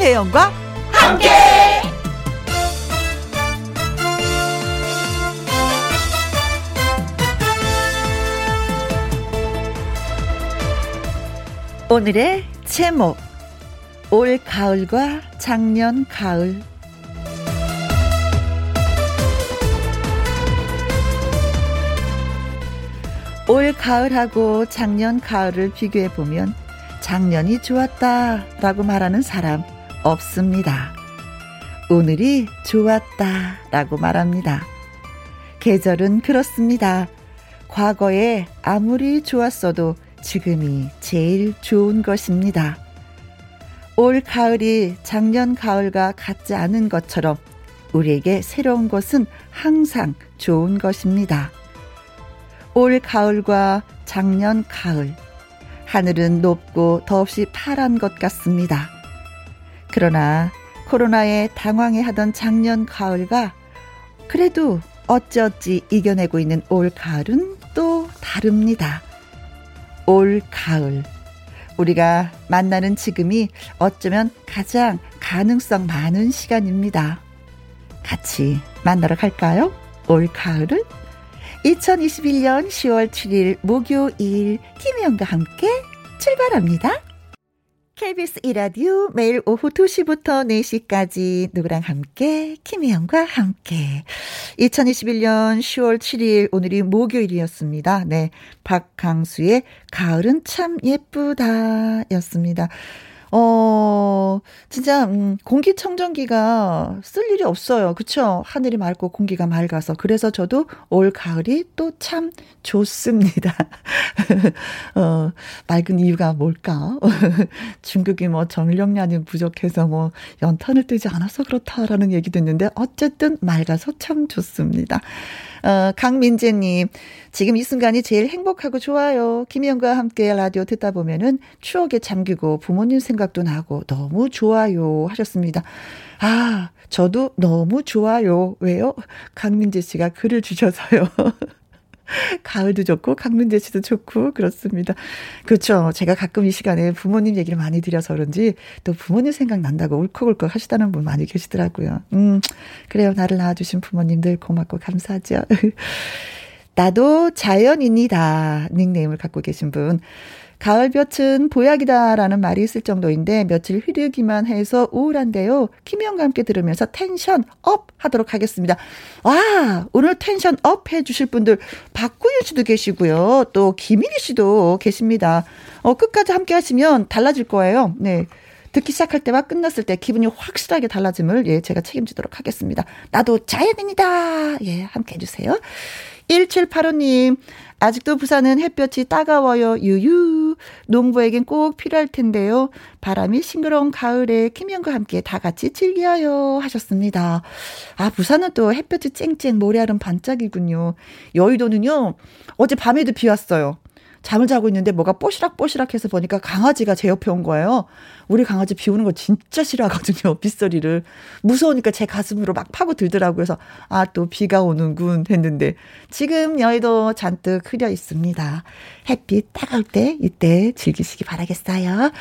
김혜영과 함께. 오늘의 제목 올 가을과 작년 가을 올 가을하고 작년 가을을 비교해 보면 작년이 좋았다 라고 말하는 사람 없습니다. 오늘이 좋았다 라고 말합니다. 계절은 그렇습니다. 과거에 아무리 좋았어도 지금이 제일 좋은 것입니다. 올 가을이 작년 가을과 같지 않은 것처럼 우리에게 새로운 것은 항상 좋은 것입니다. 올 가을과 작년 가을. 하늘은 높고 더없이 파란 것 같습니다. 그러나 코로나에 당황해 하던 작년 가을과 그래도 어찌어찌 이겨내고 있는 올 가을은 또 다릅니다. 올 가을. 우리가 만나는 지금이 어쩌면 가장 가능성 많은 시간입니다. 같이 만나러 갈까요? 올 가을을? 2021년 10월 7일 목요일 김혜영과 함께 출발합니다. KBS 이라디오 매일 오후 2시부터 4시까지 누구랑 함께 김혜영과 함께 2021년 10월 7일 오늘이 목요일이었습니다. 네. 박강수의 가을은 참 예쁘다 였습니다. 어, 진짜, 음, 공기청정기가 쓸 일이 없어요. 그쵸? 하늘이 맑고 공기가 맑아서. 그래서 저도 올 가을이 또 참 좋습니다. 어, 맑은 이유가 뭘까? 중국이 뭐 정력량이 부족해서 뭐 연탄을 뜨지 않아서 그렇다라는 얘기도 있는데, 어쨌든 맑아서 참 좋습니다. 어, 강민재님, 지금 이 순간이 제일 행복하고 좋아요. 김희영과 함께 라디오 듣다 보면은 추억에 잠기고 부모님 생각도 나고 너무 좋아요 하셨습니다. 아, 저도 너무 좋아요. 왜요? 강민재 씨가 글을 주셔서요. 가을도 좋고 강민재 씨도 좋고 그렇습니다. 그렇죠. 제가 가끔 이 시간에 부모님 얘기를 많이 드려서 그런지 또 부모님 생각 난다고 울컥울컥 하시다는 분 많이 계시더라고요. 음, 그래요. 나를 낳아주신 부모님들 고맙고 감사하죠. 나도 자연인이다. 닉네임을 갖고 계신 분. 가을볕은 보약이다라는 말이 있을 정도인데 며칠 흐르기만 해서 우울한데요. 김희영과 함께 들으면서 tension up 하도록 하겠습니다. 와, 오늘 tension up 해주실 분들 박구윤 씨도 계시고요. 또 김일희 씨도 계십니다. 어, 끝까지 함께 하시면 달라질 거예요. 네. 듣기 시작할 때와 끝났을 때 기분이 확실하게 달라짐을 예, 제가 책임지도록 하겠습니다. 나도 자연인이다. 예, 함께 해주세요. 1785님, 아직도 부산은 햇볕이 따가워요. 유유. 농부에겐 꼭 필요할 텐데요. 바람이 싱그러운 가을에 김영과 함께 다 같이 즐겨요. 하셨습니다. 아, 부산은 또 햇볕이 쨍쨍 모래알은 반짝이군요. 여의도는요, 어제 밤에도 비 왔어요. 잠을 자고 있는데 뭐가 뽀시락뽀시락 해서 보니까 강아지가 제 옆에 온 거예요. 우리 강아지 비 오는 거 진짜 싫어하거든요. 빗소리를. 무서우니까 제 가슴으로 막 파고 들더라고요. 그래서 아, 또 비가 오는군 했는데 지금 여의도 잔뜩 흐려 있습니다. 햇빛 따가울 때 이때 즐기시기 바라겠어요.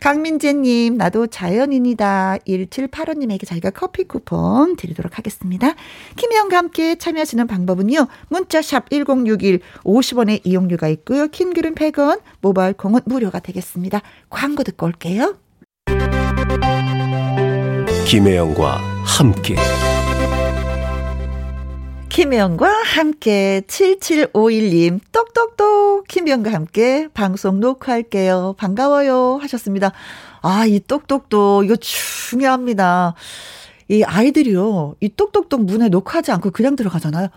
강민재님, 나도 자연인이다. 1785님에게 저희가 커피 쿠폰 드리도록 하겠습니다. 김혜영과 함께 참여하시는 방법은요. 문자샵 1061 50원의 이용료가 있고요. 킹글은 100원, 모바일 공은 무료가 되겠습니다. 광고 듣고 올게요. 김혜영과 함께 김혜영과 함께 7751님 똑똑똑 김혜영과 함께 방송 녹화할게요. 반가워요 하셨습니다. 아, 이 똑똑똑 이거 중요합니다. 이 아이들이요. 이 똑똑똑 문에 녹화하지 않고 그냥 들어가잖아요.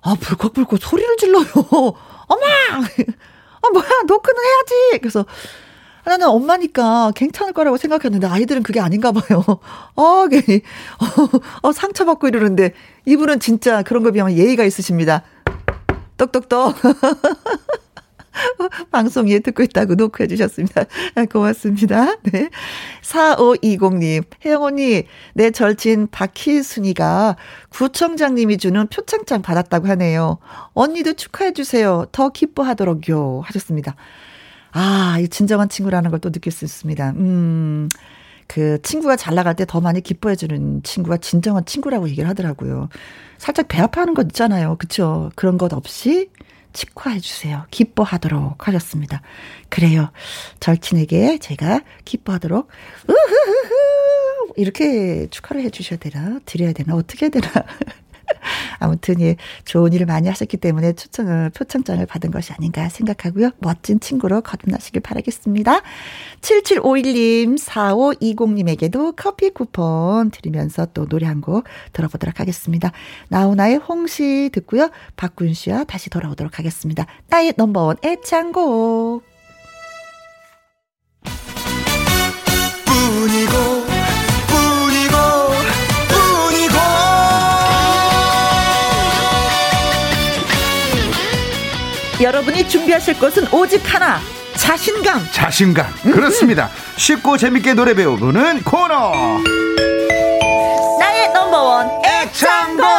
아, 불컥불컥 소리를 질러요. 어머! 아, 뭐야, 노크는 해야지! 그래서 나는 엄마니까 괜찮을 거라고 생각했는데 아이들은 그게 아닌가 봐요. 어, 괜히, 어, 어, 상처받고 이러는데 이분은 진짜 그런 거 비하면 예의가 있으십니다. 똑똑똑. 방송 에 듣고 있다고 노크해 주셨습니다. 아, 고맙습니다. 네. 4520님, 혜영 언니, 내 절친 박희순이가 구청장님이 주는 표창장 받았다고 하네요. 언니도 축하해 주세요. 더 기뻐하도록요. 하셨습니다. 아, 이 진정한 친구라는 걸 또 느낄 수 있습니다. 음. 그 친구가 잘 나갈 때 더 많이 기뻐해 주는 친구가 진정한 친구라고 얘기를 하더라고요. 살짝 배 아파하는 것 있잖아요. 그쵸? 그런 것 없이 치과해 주세요. 기뻐하도록 하셨습니다. 그래요. 절친에게 제가 기뻐하도록 우후후후 이렇게 축하를 해 주셔야 되나? 드려야 되나? 어떻게 해야 되나? 아무튼 예, 좋은 일을 많이 하셨기 때문에 초청을 표창장을 받은 것이 아닌가 생각하고요. 멋진 친구로 거듭나시길 바라겠습니다. 7751님, 4520님에게도 커피 쿠폰 드리면서 또 노래 한 곡 들어보도록 하겠습니다. 나훈아의 홍시 듣고요. 박군 씨와 다시 돌아오도록 하겠습니다. 나의 넘버원 애창곡. 여러분이 준비하실 것은 오직 하나. 자신감. 자신감. 그렇습니다. 쉽고 재밌게 노래 배우는 코너. 나의 넘버원 애창곡.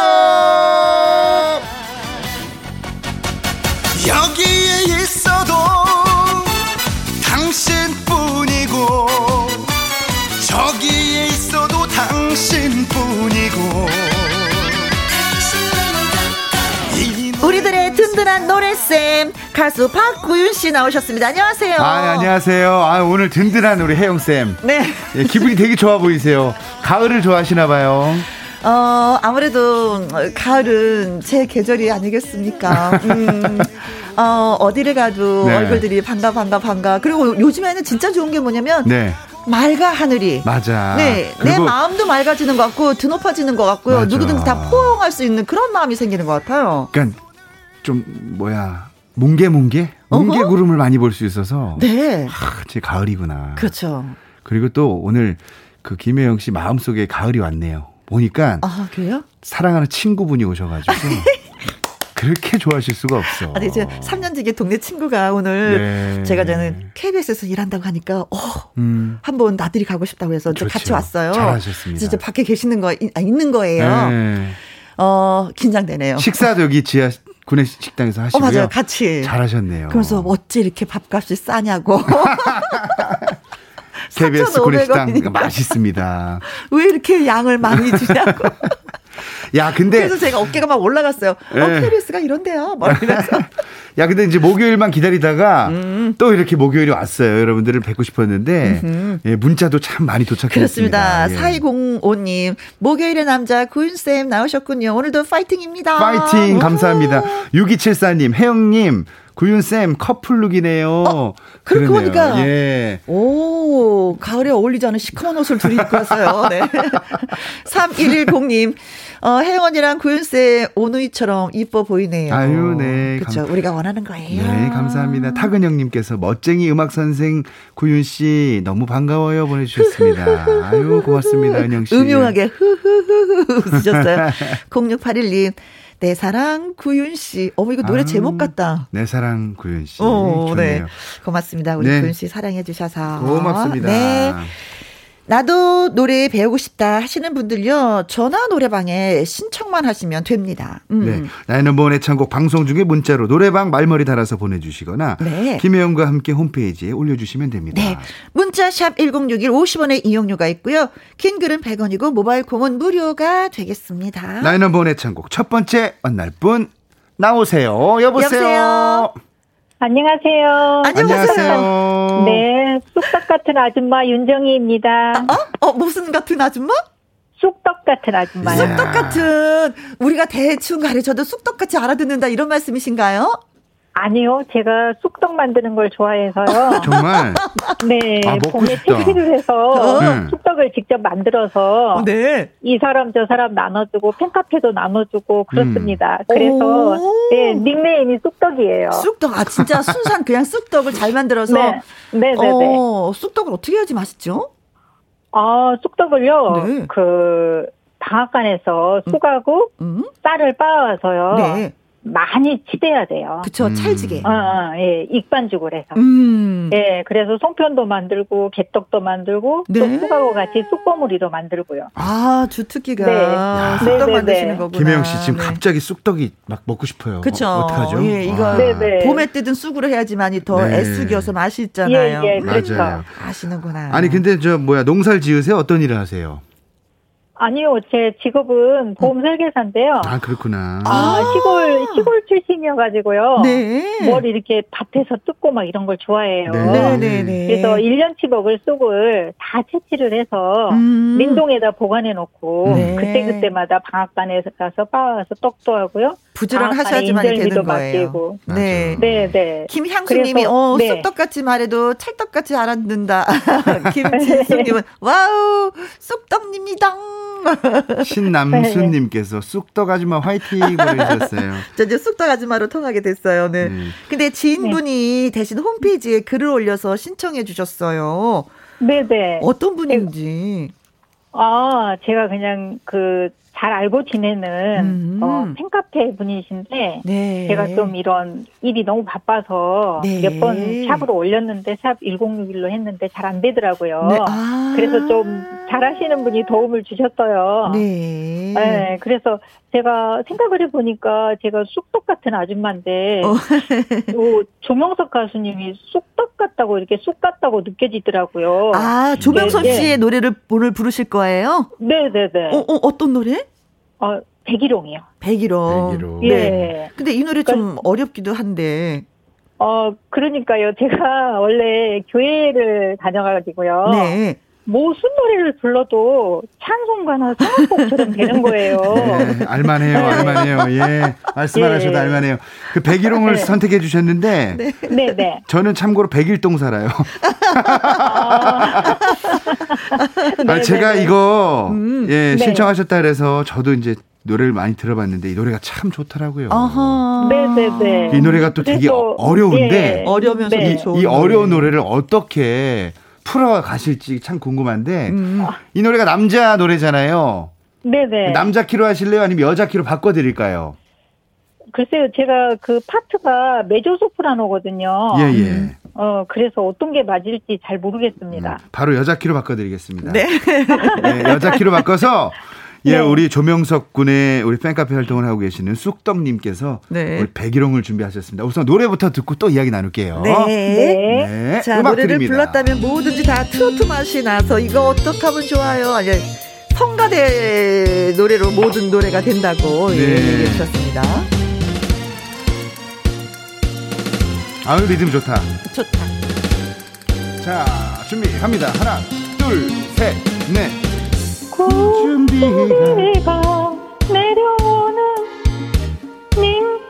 노래쌤 가수 박구윤 씨 나오셨습니다. 안녕하세요. 아, 안녕하세요. 아, 오늘 든든한 우리 혜영 쌤. 네. 예, 기분이 되게 좋아 보이세요. 가을을 좋아하시나 봐요. 어, 아무래도 가을은 제 계절이 아니겠습니까? 음. 어, 어디를 가도 네. 얼굴들이 반가 반가 반가. 그리고 요즘에는 진짜 좋은 게 뭐냐면 네. 맑아 하늘이. 맞아. 네, 내 마음도 맑아지는 것 같고 드높아지는 것 같고요. 맞아. 누구든지 다 포용할 수 있는 그런 마음이 생기는 것 같아요. 그러니까 좀 뭐야 뭉게뭉게 뭉게 구름을 많이 볼 수 있어서 네, 하, 제 가을이구나. 그렇죠. 그리고 또 오늘 그 김혜영 씨 마음속에 가을이 왔네요. 보니까 아 그래요? 사랑하는 친구분이 오셔가지고 그렇게 좋아하실 수가 없어. 아니 이제 3년 뒤에 동네 친구가 오늘 네. 제가 저는 KBS에서 일한다고 하니까 어 음. 한번 나들이 가고 싶다고 해서 그렇죠. 같이 왔어요. 잘하셨습니다. 이제 밖에 계시는 거 아, 있는 거예요. 네. 어 긴장되네요. 식사도 여기 지하 구내 식당에서 하시고요. 어, 맞아요. 같이. 잘하셨네요. 그래서 어찌 이렇게 밥값이 싸냐고. KBS 구내식당 맛있습니다. 왜 이렇게 양을 많이 주냐고. 야, 근데. 그래서 제가 어깨가 막 올라갔어요. 네. 어, KBS가 이런데요. 말이면서. 야, 근데 이제 목요일만 기다리다가 음. 또 이렇게 목요일이 왔어요. 여러분들을 뵙고 싶었는데, 예, 문자도 참 많이 도착했습니다. 그렇습니다. 예. 4205님, 목요일의 남자 구윤쌤 나오셨군요. 오늘도 파이팅입니다. 파이팅! 감사합니다. 6274님, 혜영님, 구윤쌤 커플룩이네요. 어, 그렇게 보니까. 예. 오, 가을에 어울리지 않은 시커먼 옷을 둘이 입고 왔어요. 네. 3110님, 어, 혜원이랑 구윤쌤 오누이처럼 이뻐 보이네요. 아유, 네. 그렇죠. 우리가 원하는 거예요. 네, 감사합니다. 타근영님께서 멋쟁이 음악 선생 구윤 씨 너무 반가워요 보내주셨습니다. 아유, 고맙습니다, 은영 씨. 음흉하게 흐흐흐흐 웃으셨어요. 0681님. 내 사랑 구윤 씨. 어머 이거 노래 아, 제목 같다. 내 사랑 구윤 씨. 오, 네. 고맙습니다. 우리 네. 구윤 씨 사랑해 주셔서. 고맙습니다. 네. 나도 노래 배우고 싶다 하시는 분들요. 전화 노래방에 신청만 하시면 됩니다. 음. 네. 나의 넘버원 애창곡 방송 중에 문자로 노래방 말머리 달아서 보내주시거나 네. 김혜영과 함께 홈페이지에 올려주시면 됩니다. 네. 문자 샵 1061 50원의 이용료가 있고요. 긴 글은 100원이고 모바일 콩은 무료가 되겠습니다. 나의 넘버원 애창곡 첫 번째 만날 분 나오세요. 여보세요. 여보세요. 안녕하세요. 안녕하세요. 네, 쑥떡 같은 아줌마 윤정희입니다. 어? 어, 무슨 같은 아줌마? 쑥떡 같은 아줌마요. 쑥떡 같은 우리가 대충 가르쳐도 쑥떡같이 알아듣는다 이런 말씀이신가요? 아니요, 제가 쑥떡 만드는 걸 좋아해서요. 정말? 네, 아, 봄에 채취를 해서 어. 네. 쑥떡을 직접 만들어서 어, 네. 이 사람 저 사람 나눠주고 팬카페도 나눠주고 그렇습니다. 음. 그래서 네, 닉네임이 쑥떡이에요. 쑥떡, 아 진짜 순수한 그냥 쑥떡을 잘 만들어서. 네, 네, 네. 네. 어, 쑥떡을 어떻게 해야지 맛있죠? 아, 쑥떡을요. 네. 그 방앗간에서 쑥하고 음. 쌀을 빻아서요. 네. 많이 치대야 돼요. 그쵸, 음. 찰지게. 어, 어, 예, 익반죽을 해서. 음. 예, 그래서 송편도 만들고 개떡도 만들고 또 네. 쑥하고 같이 쑥버무리도 만들고요. 아, 주특기가 네. 쑥떡 네, 네, 만드시는 네. 거구나. 김혜영 씨 지금 네. 갑자기 쑥떡이 막 먹고 싶어요. 그쵸. 어, 어떡하죠? 예, 이거 와. 네, 네. 봄에 뜨든 쑥으로 해야지만이 더 네. 애쑥이어서 맛이 있잖아요. 예, 예, 그렇죠. 맞아요. 아시는구나. 아니 근데 저 뭐야 농사를 지으세요? 어떤 일을 하세요? 아니요, 제 직업은 보험 설계사인데요. 아 그렇구나. 아, 시골 시골 출신이어가지고요. 네. 뭘 이렇게 밭에서 뜯고 막 이런 걸 좋아해요. 네. 네, 네, 네. 그래서 1년치 먹을 쑥을 다 채취를 해서 음. 냉동에다 보관해 놓고 네. 그때 그때마다 방앗간에 가서 빻아서 떡도 하고요. 부지런하셔야지만이 되는 인절미도 거예요. 맡기고. 네. 네, 네. 김향수님이 어 네. 쑥떡같이 말해도 찰떡같이 알아듣는다. 김진숙님은 와우 쑥떡입니다. 신남순님께서 쑥떡 아줌마 화이팅 보내주셨어요. 저 이제 쑥떡 아줌마로 통하게 됐어요. 네. 네. 근데 지인분이 대신 홈페이지에 글을 올려서 신청해 주셨어요. 네, 네. 어떤 분인지. 아, 제가 그냥 그 잘 알고 지내는 음. 어, 팬카페 분이신데 네. 제가 좀 이런 일이 너무 바빠서 네. 몇번 샵으로 올렸는데 샵 1061로 했는데 잘 안 되더라고요. 네. 아. 그래서 좀 잘하시는 분이 도움을 주셨어요. 네. 네, 그래서 제가 생각을 해보니까 제가 쑥떡 같은 아줌마인데 어. 또 조명석 가수님이 쑥떡 같다고 이렇게 쑥 같다고 느껴지더라고요. 아, 조명선 네, 네. 씨의 노래를 오늘 부르실 거예요? 네네네. 어, 어, 어떤 노래? 어, 백일홍이요. 백일홍. 백일홍. 네. 예. 근데 이 노래 좀 어렵기도 한데. 어, 그러니까요. 제가 원래 교회를 다녀가지고요. 네. 무슨 노래를 불러도 찬송가나 성악곡처럼 되는 거예요. 네, 알만해요, 알만해요. 예, 말씀만 예. 하셔도 알만해요. 그 백일홍을 네. 선택해 주셨는데 네네. 저는 참고로 백일동 살아요. 아, 제가 이거 음. 예 네. 신청하셨다 그래서 저도 이제 노래를 많이 들어봤는데 이 노래가 참 좋더라고요. 어허. 네네네. 이 노래가 또 되게 그래서, 어려운데 예. 어려우면서 네. 이, 이 어려운 노래. 노래를 어떻게 풀어 가실지 참 궁금한데 음. 이 노래가 남자 노래잖아요. 네네. 남자 키로 하실래요? 아니면 여자 키로 바꿔 드릴까요? 글쎄요, 제가 그 파트가 메조 소프라노거든요. 예, 예. 어, 그래서 어떤 게 맞을지 잘 모르겠습니다. 음, 바로 여자 키로 바꿔 드리겠습니다. 네. 네, 여자 키로 바꿔서 예, 네. 우리 조명석 군의 우리 팬카페 활동을 하고 계시는 쑥떡님께서 네. 우리 백일홍을 준비하셨습니다. 우선 노래부터 듣고 또 이야기 나눌게요. 네. 네. 네, 자, 노래를 드립니다. 불렀다면 뭐든지 다 트로트 맛이 나서 이거 어떻게 하면 좋아요? 아니, 성가대 노래로 모든 노래가 된다고 예, 네. 얘기해 주셨습니다. 아유 리듬 좋다. 좋다. 자 준비합니다. 하나, 둘, 셋, 넷. 준비가 내려오는 닝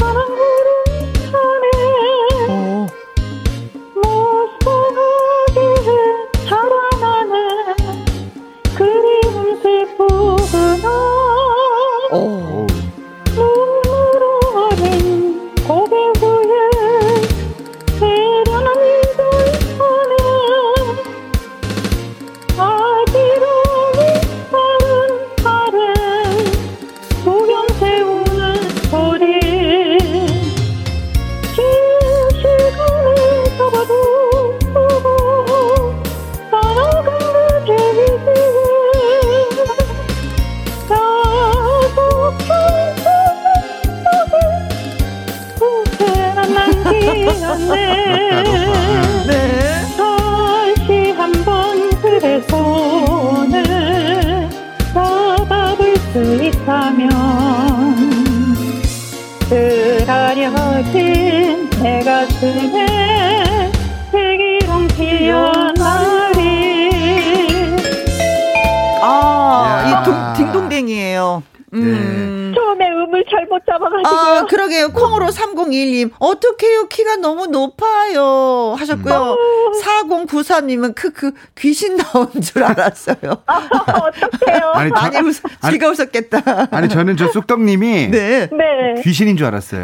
음. 처음에 음을 잘못 잡아가지고요. 아, 그러게요. 콩으로 3021님. 어떡해요. 키가 너무 높아요. 하셨고요. 4093님은 크크 귀신 나온 줄 알았어요. 어떡해요? 아니, 저- 많이 웃, 아니- 즐거우셨겠다. 아니 저는 저 쑥떡님이 네. 네. 귀신인 줄 알았어요.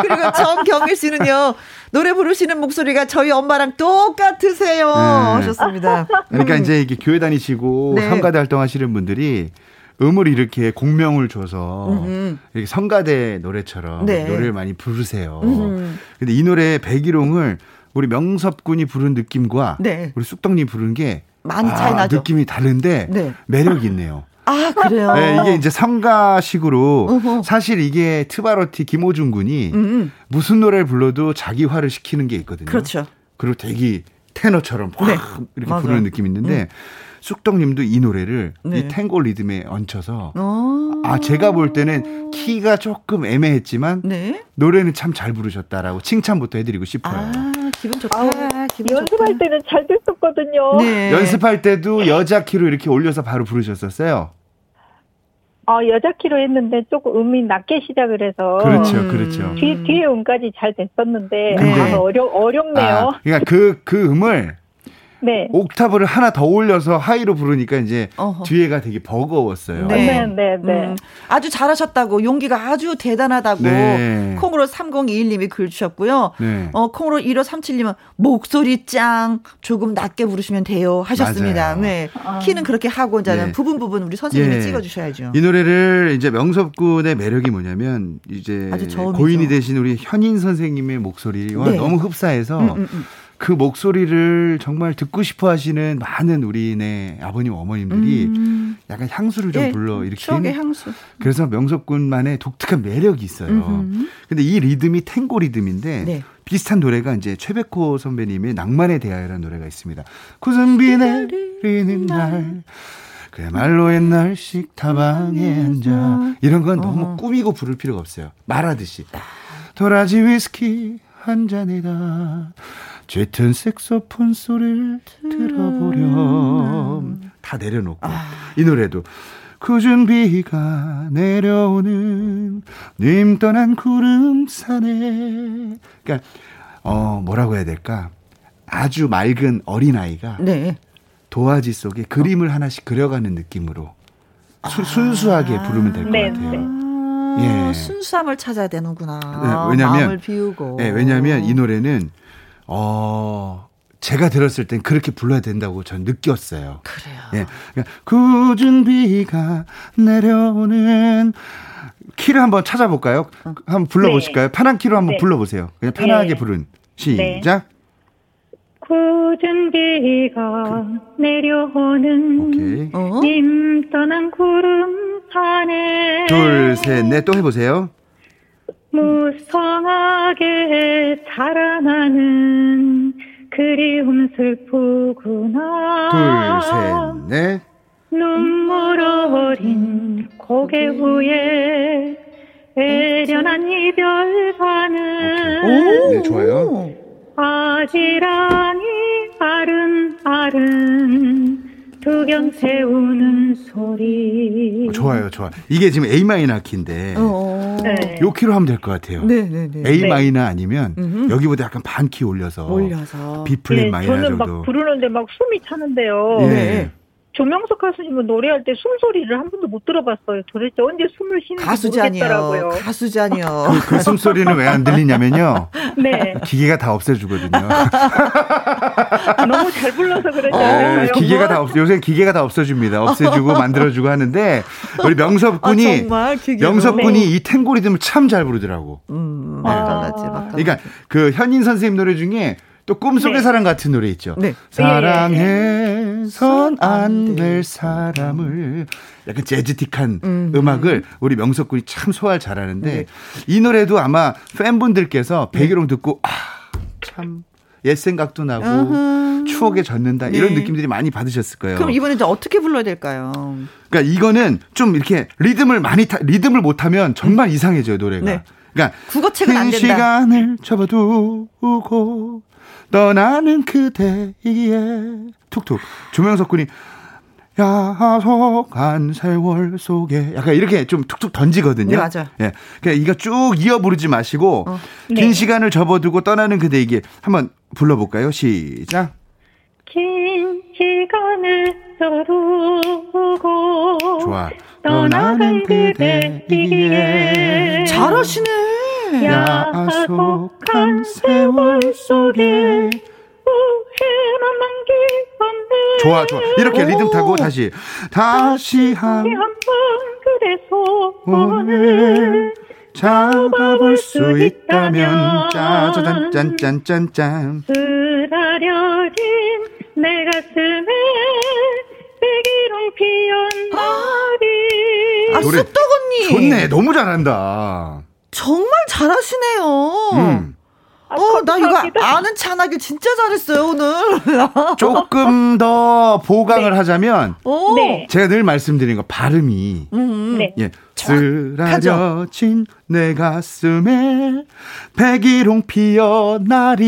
그리고 정경일 씨는요. 노래 부르시는 목소리가 저희 엄마랑 똑같으세요. 네. 하셨습니다. 그러니까 음. 이제 이게 교회 다니시고 네. 성가대 활동하시는 분들이 음을 이렇게 공명을 줘서 음흠. 이렇게 성가대 노래처럼 네. 노래를 많이 부르세요. 음흠. 근데 이 노래 백일홍을 우리 명섭군이 부른 느낌과 네. 우리 쑥덕님 부른 게 많이 차이 아, 나죠. 느낌이 다른데 네. 매력이 있네요. 아 그래요. 네, 이게 이제 성가식으로 어허. 사실 이게 트바로티 김호중 군이 음음. 무슨 노래를 불러도 자기 화를 시키는 게 있거든요. 그렇죠. 그리고 되게 테너처럼 확 네. 이렇게 맞아. 부르는 느낌이 있는데 음. 쑥덕님도 이 노래를 네. 이 탱고 리듬에 얹혀서 어. 아 제가 볼 때는 키가 조금 애매했지만 네. 노래는 참 잘 부르셨다라고 칭찬부터 해드리고 싶어요. 아 기분 좋다. 아, 기분 연습할 좋다. 때는 잘 됐었거든요. 네. 연습할 때도 여자 키로 이렇게 올려서 바로 부르셨었어요. 어, 여자 키로 했는데 조금 음이 낮게 시작을 해서. 그렇죠, 음. 그렇죠. 뒤, 뒤에 음까지 잘 됐었는데, 네. 아, 어려, 어렵네요. 아, 그러니까 그, 그 음을 네. 옥타브를 하나 더 올려서 하이로 부르니까 이제 어허. 뒤에가 되게 버거웠어요. 네, 네, 네. 네. 음, 아주 잘하셨다고 용기가 아주 대단하다고 네. 콩으로 3021님이 글 주셨고요. 네. 어, 콩으로 1537님은 목소리 짱 조금 낮게 부르시면 돼요 하셨습니다. 맞아요. 네. 아. 키는 그렇게 하고 이제는 네. 부분 부분 우리 선생님이 예. 찍어 주셔야죠. 이 노래를 이제 명섭 군의 매력이 뭐냐면 이제 고인이 되신 우리 현인 선생님의 목소리와 네. 너무 흡사해서 음, 음, 음. 그 목소리를 정말 듣고 싶어 하시는 많은 우리네 아버님, 어머님들이 음. 약간 향수를 좀 예, 불러 일으키는. 향수. 그래서 명석군만의 독특한 매력이 있어요. 음흠. 근데 이 리듬이 탱고 리듬인데 네. 비슷한 노래가 이제 최백호 선배님의 낭만의 대하여라는 노래가 있습니다. 구름 비 내리는 날. 그야말로 옛날식 다방에 앉아. 이런 건 너무 어. 꾸미고 부를 필요가 없어요. 말하듯이. 도라지 위스키 한 잔이다. 짙은 색소폰 소리를 들어보렴. 다 내려놓고. 아. 이 노래도. 굳은 비가 내려오는 님 떠난 구름 산에. 그러니까, 어, 뭐라고 해야 될까. 아주 맑은 어린아이가. 네. 도화지 속에 그림을 하나씩 그려가는 느낌으로 아. 수, 순수하게 부르면 될것 네, 같아요. 네. 예. 순수함을 찾아야 되는구나. 네, 왜냐면, 마음을 비우고. 네, 왜냐하면 이 노래는 어, 제가 들었을 땐 그렇게 불러야 된다고 전 느꼈어요. 그래요. 예. 그러니까 굳은 비가 내려오는 키를 한번 찾아볼까요? 한번 불러보실까요? 네. 편한 키로 한번 네. 불러보세요. 그냥 편하게 네. 부른 시작. 굳은 비가 그. 내려오는 오케이. 어? 님 떠난 구름 산에 둘, 셋, 넷 또 해보세요. 무성하게 자라나는 그리움 슬프구나. 둘, 셋, 넷. 눈물 어린 고개 위에 애련한 이별하는. 네, 좋아요. 아지랑이 아른아른 두견새 우는 소리. 좋아요, 좋아. 이게 지금 A minor 키인데 어. 네. 요 키로 하면 될 것 같아요. 네, 네, 네. A minor 아니면 음흠. 여기보다 약간 반 키 올려서 올려서 B flat 네, 마이너 저는 정도. 막 부르는데 막 숨이 차는데요. 예. 네. 조명섭 가수님은 노래할 때 숨소리를 한 번도 못 들어봤어요. 도대체 언제 숨을 쉬는지 가수잖아요. 가수잖요. 그, 그 숨소리는 왜 안 들리냐면요. 네. 기계가 다 없애주거든요. 너무 잘 불러서 그러지 않아요? 어, 기계가 다 없, 요새 기계가 다 없애줍니다. 없애주고 만들어주고 하는데 우리 명섭 군이 아, 명섭 군이 네. 이 탱고 리듬을 참 잘 부르더라고. 음, 네. 아. 그러니까 그 현인 선생님 노래 중에 또 꿈속의 네. 사랑 같은 노래 있죠. 네. 사랑해 선 안 될 사람을 약간 재즈틱한 음. 악을 우리 명석 군이 참 소화를 잘하는데 네. 이 노래도 아마 팬분들께서 백일홍 듣고 아 참 옛 생각도 나고 uh-huh. 추억에 젖는다 이런 네. 느낌들이 많이 받으셨을 거예요. 그럼 이번에 어떻게 불러야 될까요? 그러니까 이거는 좀 이렇게 리듬을 많이 타, 리듬을 못하면 정말 음. 이상해져요 노래가. 네. 그러니까 국어책은 안 된다. 시간을 접어두고 떠나는 그대에게 툭툭 조명석 군이 야속한 세월 속에 약간 이렇게 좀 툭툭 던지거든요. 네, 맞아. 예. 그러니까 이거 쭉 이어 부르지 마시고 어. 긴 네. 시간을 접어두고 떠나는 그대에게 한번 불러볼까요? 시작. 긴 시간을 접어두고 좋아. 떠나는 그대에게 잘하시네. 야속한 세월 속에 좋아 좋아. 이렇게 리듬 타고 다시. 다시 한 번 그래서 오늘 잡아볼 수 있다면. 짜자잔 짠짠짠짠. 쓰라려진 내 가슴에 백일홍 피연 날이 아, 쑥떡 언니. 좋네. 너무 잘한다 정말 잘하시네요 음. 아, 어, 나 이거 아는 찬하기 진짜 잘했어요, 오늘. 조금 더 보강을 네. 하자면, 네. 제가 늘 말씀드린 거, 발음이. 음, 네. 예. 쓰라려진 내 가슴에 백일홍 피어나리.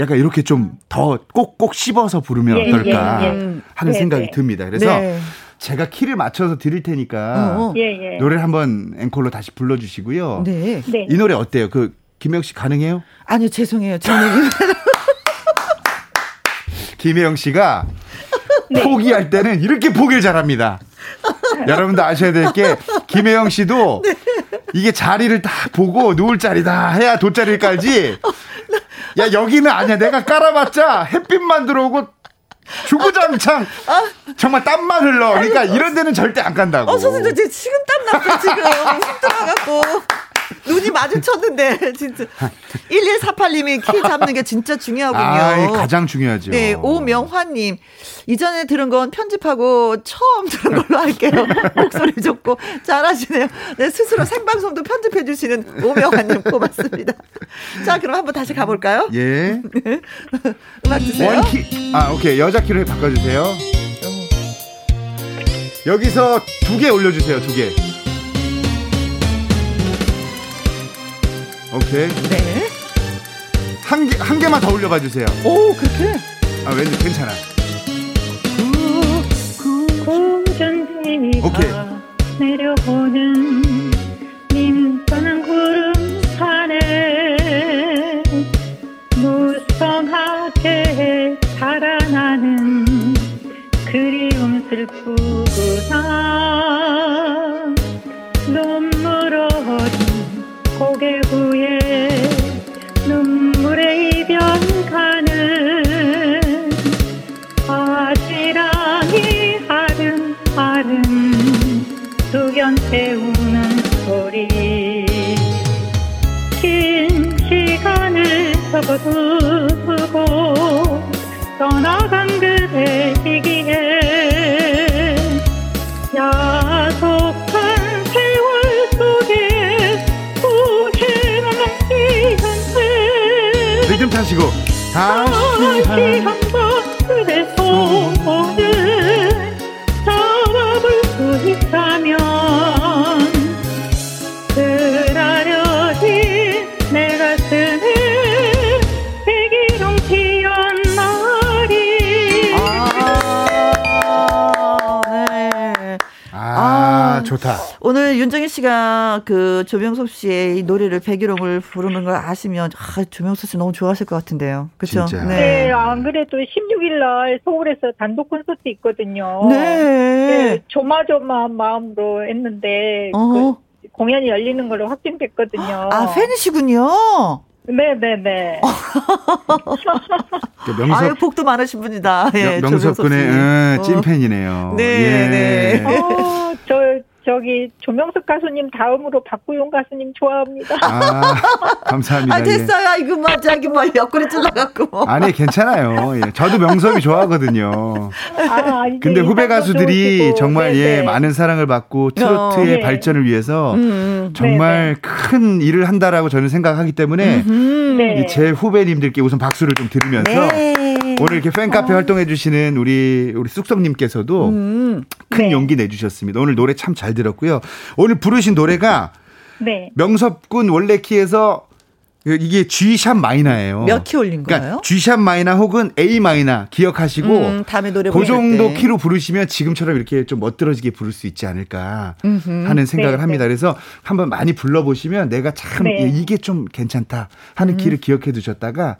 약간 이렇게 좀 더 꼭꼭 씹어서 부르면 예, 어떨까 예, 예. 하는 네, 생각이 네. 듭니다. 그래서 네. 제가 키를 맞춰서 드릴 테니까 어, 어. 예, 예. 노래를 한번 앵콜로 다시 불러주시고요. 네. 네. 이 노래 어때요? 그 김혜영 씨 가능해요? 아니요, 죄송해요. 저는 김혜영 씨가 네. 포기할 때는 이렇게 포기를 잘합니다. 여러분도 아셔야 될 게 김혜영 씨도 네. 이게 자리를 다 보고 누울 자리다 해야 돗자리를 깔지. 야 여기는 아니야. 내가 깔아봤자 햇빛만 들어오고 주구장창 정말 땀만 흘러. 그러니까 이런 데는 절대 안 간다고. 어 선생님 지금 땀 났어 지금 힘들어갖고. 눈이 마주쳤는데 진짜 1148님이 키 잡는 게 진짜 중요하군요. 아, 가장 중요하죠. 네, 오명화님 이전에 들은 건 편집하고 처음 들은 걸로 할게요. 목소리 좋고 잘하시네요. 네, 스스로 생방송도 편집해 주시는 오명화님 고맙습니다. 자, 그럼 한번 다시 가볼까요? 예. 네. 음악 주세요. 원키 아 오케이 여자 키로 바꿔주세요. 여기서 두 개 올려주세요. 두 개. 오케이. 네. 한 개, 한 개만 더 올려봐 주세요. 오, 그렇게? 아, 왠지 괜찮아. 씨가 그 조명섭 씨의 이 노래를 백일홍을 부르는 걸 아시면 아, 조명섭 씨 너무 좋아하실 것 같은데요. 그렇죠? 네. 네. 안 그래도 16일 날 서울에서 단독 콘서트 있거든요. 네. 네 조마조마한 마음으로 했는데 그 공연이 열리는 걸로 확정됐거든요. 아, 팬이시군요. 네네네. 명섭, 아유, 복도 많으신 분이다. 예, 명섭 군의 어, 찐팬이네요. 네, 예. 네. 어, 저 저기 조명석 가수님 다음으로 박구용 가수님 좋아합니다. 아, 감사합니다. 아, 됐어요. 예. 이거 뭐, 자기 뭐, 옆구리 찔러갖고. 아니, 괜찮아요. 예. 저도 명섭이 좋아하거든요. 아, 근데 후배 가수들이 좋으시고. 정말, 네네. 예, 네. 많은 사랑을 받고 트로트의 어, 네. 발전을 위해서 음, 음. 정말 네네. 큰 일을 한다라고 저는 생각하기 때문에 네. 제 후배님들께 우선 박수를 좀 드리면서 네. 오늘 이렇게 팬카페 어. 활동해 주시는 우리 우리 쑥성님께서도 음. 큰 네. 용기 내주셨습니다. 오늘 노래 참 잘 들었고요. 오늘 부르신 노래가 네. 명섭군 원래 키에서 이게 G샵 마이너예요. 몇 키 올린 그러니까 거예요? 그러니까 G샵 마이너 혹은 A 마이너 기억하시고 음, 다음에 노래 그 정도 때. 키로 부르시면 지금처럼 이렇게 좀 멋들어지게 부를 수 있지 않을까 음흠. 하는 생각을 네, 합니다. 네. 그래서 한번 많이 불러보시면 내가 참 네. 이게 좀 괜찮다 하는 음. 키를 기억해 두셨다가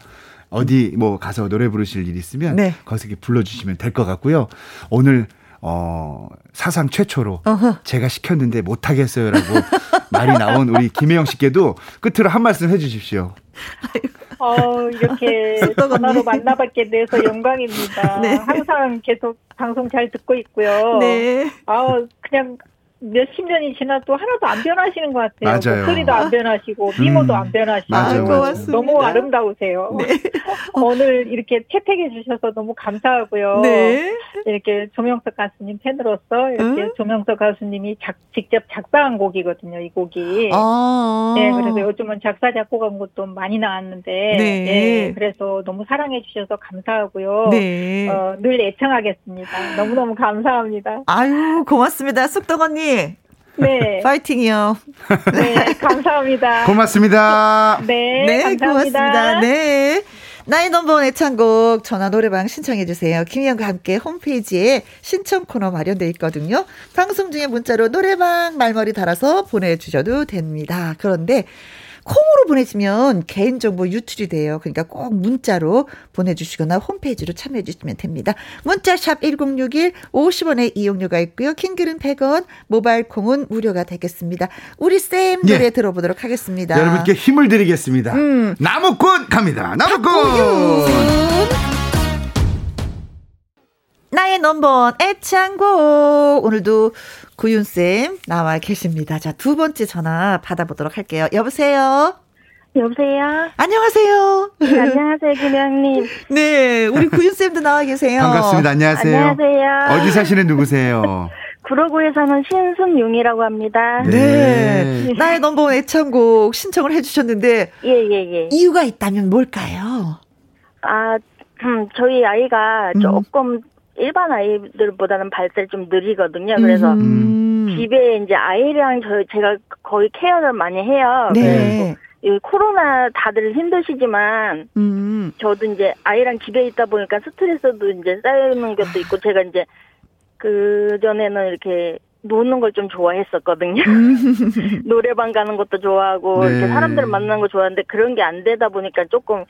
어디 뭐 가서 노래 부르실 일 있으면 네. 거기서 불러주시면 될 것 같고요. 오늘 어, 사상 최초로 어허. 제가 시켰는데 못하겠어요라고 말이 나온 우리 김혜영 씨께도 끝으로 한 말씀 해주십시오. 어, 이렇게 전화로 만나뵙게 돼서 영광입니다. 네. 항상 계속 방송 잘 듣고 있고요. 네. 아, 그냥 몇십 년이 지나도 하나도 안 변하시는 것 같아요. 맞아요. 목소리도 안 변하시고 미모도 음. 안 변하시고 맞아요, 맞아요. 너무 아름다우세요. 네. 오늘 이렇게 채택해 주셔서 너무 감사하고요. 네. 이렇게 조명석 가수님 팬으로서 이렇게 음? 조명석 가수님이 작, 직접 작사한 곡이거든요. 이 곡이. 아~ 네, 그래서 요즘은 작사 작곡한 것도 많이 나왔는데 네. 네 그래서 너무 사랑해 주셔서 감사하고요. 네. 어, 늘 애청하겠습니다. 너무 너무 감사합니다. 아유 고맙습니다. 쑥덕 언니. 네. 파이팅이요. 네, 감사합니다. 고맙습니다. 네, 네 감사합니다. 고맙습니다. 네. 나의 넘버원 애창곡 전화 노래방 신청해 주세요. 김희영과 함께 홈페이지에 신청 코너 마련돼 있거든요. 방송 중에 문자로 노래방 말머리 달아서 보내주셔도 됩니다. 그런데 콩으로 보내시면 개인정보 유출이 돼요. 그러니까 꼭 문자로 보내주시거나 홈페이지로 참여해 주시면 됩니다. 문자샵 1061 50원의 이용료가 있고요. 킹글은 100원, 모바일 콩은 무료가 되겠습니다. 우리 쌤 노래 예. 들어보도록 하겠습니다. 여러분께 힘을 드리겠습니다. 음. 나무꾼 갑니다. 나무꾼! 나의 넘버원 애창곡 오늘도 구윤쌤 나와 계십니다. 자, 두 번째 전화 받아보도록 할게요. 여보세요? 여보세요? 안녕하세요. 네, 안녕하세요, 김영님. 네, 우리 구윤쌤도 나와 계세요. 반갑습니다. 안녕하세요. 안녕하세요. 어디 사시는 누구세요? 구로구에 사는 신순용이라고 합니다. 네. 네. 나의 넘버원 애창곡 신청을 해주셨는데. 예, 예, 예. 이유가 있다면 뭘까요? 아, 음, 저희 아이가 음. 조금 일반 아이들보다는 발달이 좀 느리거든요. 그래서 음. 집에 이제 아이랑 저 제가 거의 케어를 많이 해요. 네. 이 코로나 다들 힘드시지만 음. 저도 이제 아이랑 집에 있다 보니까 스트레스도 이제 쌓이는 것도 있고 제가 이제 그 전에는 이렇게 노는 걸 좀 좋아했었거든요. 음. 노래방 가는 것도 좋아하고 네. 이렇게 사람들 만나는 거 좋아하는데 그런 게 안 되다 보니까 조금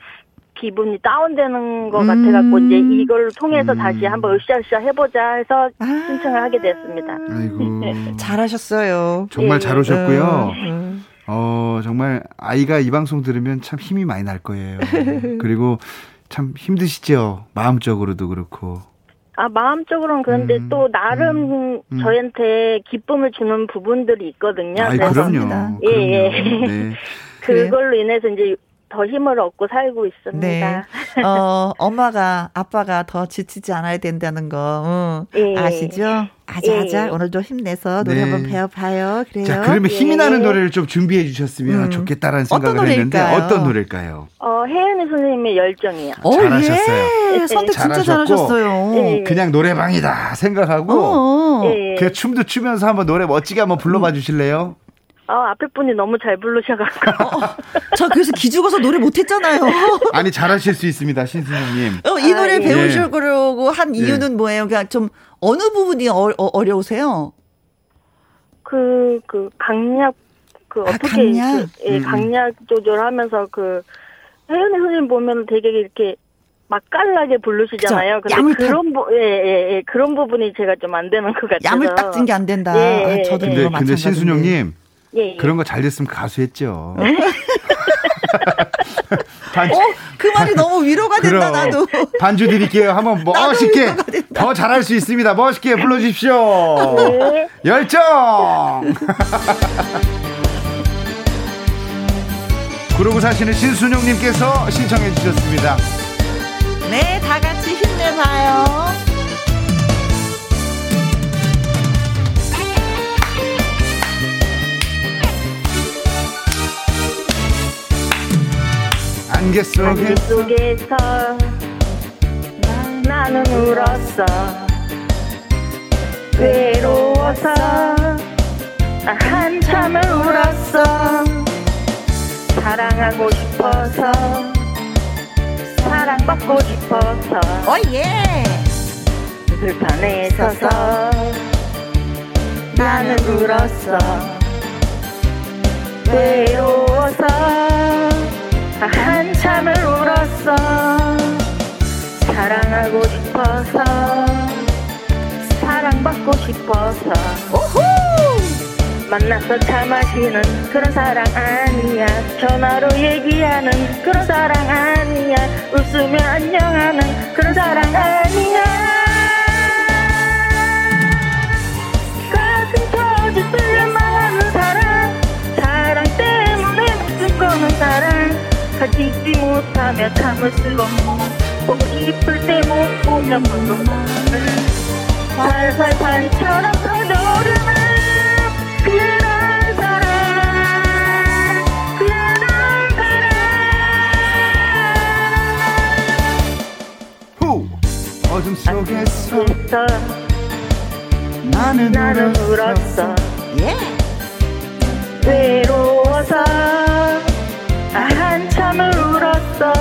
기분이 다운되는 것 음. 같아갖고 이제 이걸 통해서 음. 다시 한번 으쌰으쌰 해보자 해서 아. 신청을 하게 됐습니다. 아이고 네. 잘하셨어요. 정말 예. 잘 오셨고요. 음. 어 정말 아이가 이 방송 들으면 참 힘이 많이 날 거예요. 그리고 참 힘드시죠 마음적으로도 그렇고. 아 마음적으로는 그런데 음, 또 나름 음, 음. 저한테 기쁨을 주는 부분들이 있거든요. 아, 그럼요. 예, 예. 네. 그걸로 인해서 이제 더 힘을 얻고 살고 있습니다. 네. 어, 엄마가 아빠가 더 지치지 않아야 된다는 거 응. 예. 아시죠? 아자아자 예. 오늘도 힘내서 노래 네. 한번 배워봐요. 그래요. 자, 그러면 힘이 예. 나는 노래를 좀 준비해 주셨으면 음. 좋겠다라는 생각을 어떤 했는데 어떤 노래일까요? 어, 혜은이 선생님의 열정이요. 오, 잘하셨어요. 예. 선택 진짜 잘하셨어요. 예. 그냥 노래방이다 생각하고 어. 그 춤도 추면서 한번 노래 멋지게 한번 불러봐 주실래요? 아, 앞에 분이 너무 잘 부르셔가지고. 어, 저 그래서 기죽어서 노래 못했잖아요. 아니, 잘하실 수 있습니다, 신승님. 어, 이 노래 아, 예. 배우시려고 한 예. 이유는 예. 뭐예요? 그러니까 좀 어느 부분이 어, 어 려우세요 그, 그, 강약, 그, 아, 어떻게, 강약? 그, 예, 음. 강약 조절하면서 그, 혜연이 선생님 보면 되게 이렇게 맛깔나게 부르시잖아요. 그쵸? 근데 그런 부, 예, 예, 예, 그런 부분이 제가 좀 안 되는 것 같아요. 야물 딱진 게안 된다. 예, 아, 저도 예. 근데, 근데 신순영님, 예, 예. 그런 거 잘 됐으면 가수했죠. 반, 어, 그 말이 너무 위로가 된다, 나도. 반주 드릴게요. 한번 멋있게 더 잘할 수 있습니다. 멋있게 불러주십시오. 네. 열정! 그러고 사시는 신순영님께서 신청해 주셨습니다. 네, 다 같이 힘내봐요. 안개 속에 속에서 나는 울었어. 외로워서 한참을 울었어. 사랑하고 싶어서 사랑받고 싶어서. 오예. 들판에 서서 나는 울었어. 외로워서 한참을 울었어. 사랑하고 싶어서. 사랑받고 싶어서. 오호 만나서 차 마시는 그런 사랑 아니야. 전화로 얘기하는 그런 사랑 아니야. 웃으며 안녕하는 그런 사랑 아니야 가지지 못하며 참을 수 없고 보고 싶을 때 못 보면 물론만을 활활 반처럼 터져오르는 그런 사랑 그런 사랑 후! 어둠 속에서 나는 나는 울었어. 울었어. 예. 외로워서 아, 한참을 울었어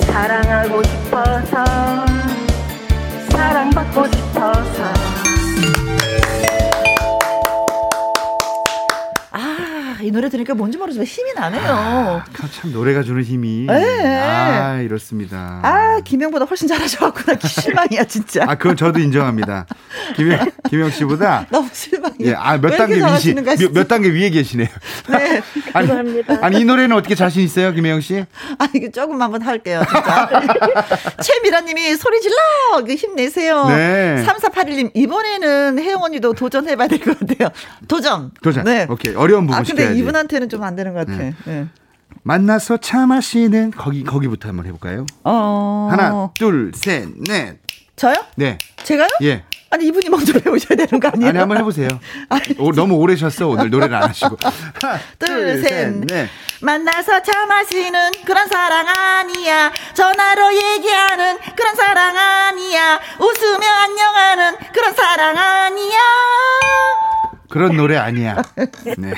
사랑하고 싶어서 사랑받고 싶어서 이 노래 들으니까 뭔지 모르지만 힘이 나네요. 아, 참 노래가 주는 힘이 네. 아 이렇습니다. 아, 김영보다 훨씬 잘하셔갖고 나 실망이야, 진짜. 아, 그건 저도 인정합니다. 김영, 김영 씨보다. 너무 실망이야. 예, 아, 몇왜 단계 위시, 몇, 몇 단계 위에 계시네요. 네. 아니, 감사합니다. 아니, 이 노래는 어떻게 자신 있어요, 김영 씨? 아, 이거 조금 한번 할게요, 진짜. 최미라 님이 소리 질러! 그 힘내세요. 네. 3481님, 이번에는 혜영 언니도 도전해봐야 될 것 같아요. 도전! 도전. 네. 오케이. 어려운 부분 아, 근데. 이분한테는 좀 안 되는 것 같아. 네. 네. 만나서 차 마시는 거기, 거기부터 한번 해볼까요? 어. 하나, 둘, 셋, 넷. 저요? 네. 제가요? 예. 아니, 이분이 먼저 배우셔야 되는 거 아니에요? 아니, 한번 해보세요. 오, 너무 오래 쉬었어, 오늘 노래를 안 하시고. 하나, 둘, 셋, 넷. 만나서 차 마시는 그런 사랑 아니야. 전화로 얘기하는 그런 사랑 아니야. 웃으며 안녕하는 그런 사랑 아니야. 그런 노래 아니야. 네.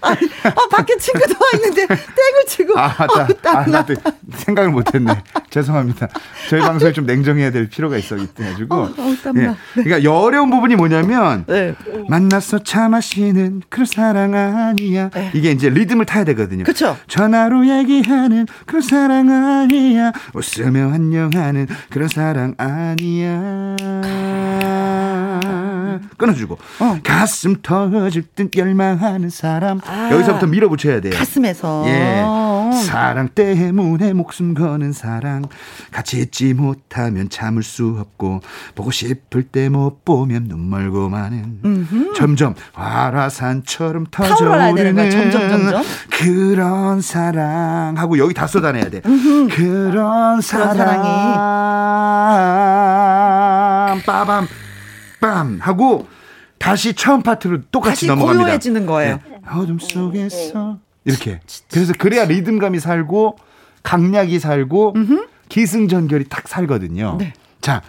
아니, 어, 밖에 친구도 와 있는데 땡을 치고. 아, 맞다. 어, 아. 나도 생각을 못했네. 죄송합니다. 저희 방송에 좀 냉정해야 될 필요가 있어가지고. 어, 어, 땀나. 그러니까 어려운 부분이 뭐냐면 네. 만나서 차 마시는 그런 사랑 아니야. 네. 이게 이제 리듬을 타야 되거든요. 그쵸. 전화로 얘기하는 그런 사랑 아니야. 웃으며 안녕하는 그런 사랑 아니야. 끊어주고 어. 가슴 터질 듯 열망하는 사람 아. 여기서부터 밀어붙여야 돼요. 가슴에서. 예. 어. 사랑 때문에 목숨 거는 사랑 같이 있지 못하면 참을 수 없고 보고 싶을 때 못 보면 눈멀고 마는 점점 화라산처럼 터져오르는 점점, 점점. 그런 사랑 하고 여기 다 쏟아내야 돼 그런 사랑 빠밤 빰 하고 다시 처음 파트로 똑같이 다시 넘어갑니다 고요해지는 거예요. 네. 어둠 속에서 이렇게 그래서 그래야 리듬감이 살고 강약이 살고 기승전결이 딱 살거든요. 네. 자,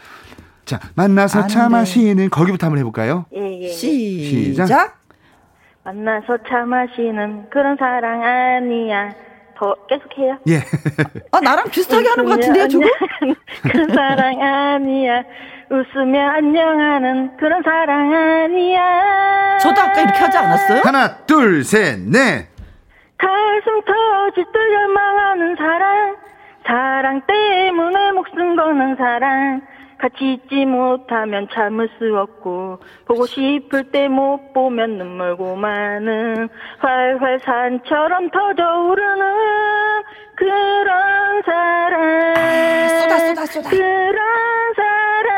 자 만나서 안차 돼. 마시는 거기부터 한번 해볼까요? 예, 예. 시작. 시작. 만나서 차 마시는 그런 사랑 아니야 더 계속해요 예. 아, 나랑 비슷하게 하는 것 같은데요, 조금? 그런 사랑 아니야 웃으며 안녕하는 그런 사랑 아니야 저도 아까 이렇게 하지 않았어요? 하나, 둘, 셋, 넷. 가슴 터질 듯 열망하는 사랑 사랑 때문에 목숨 거는 사랑 같이 있지 못하면 참을 수 없고 보고 싶을 때 못 보면 눈물고 마는 활활 산처럼 터져오르는 그런 사랑 쏟아, 쏟아, 쏟아. 그런 사랑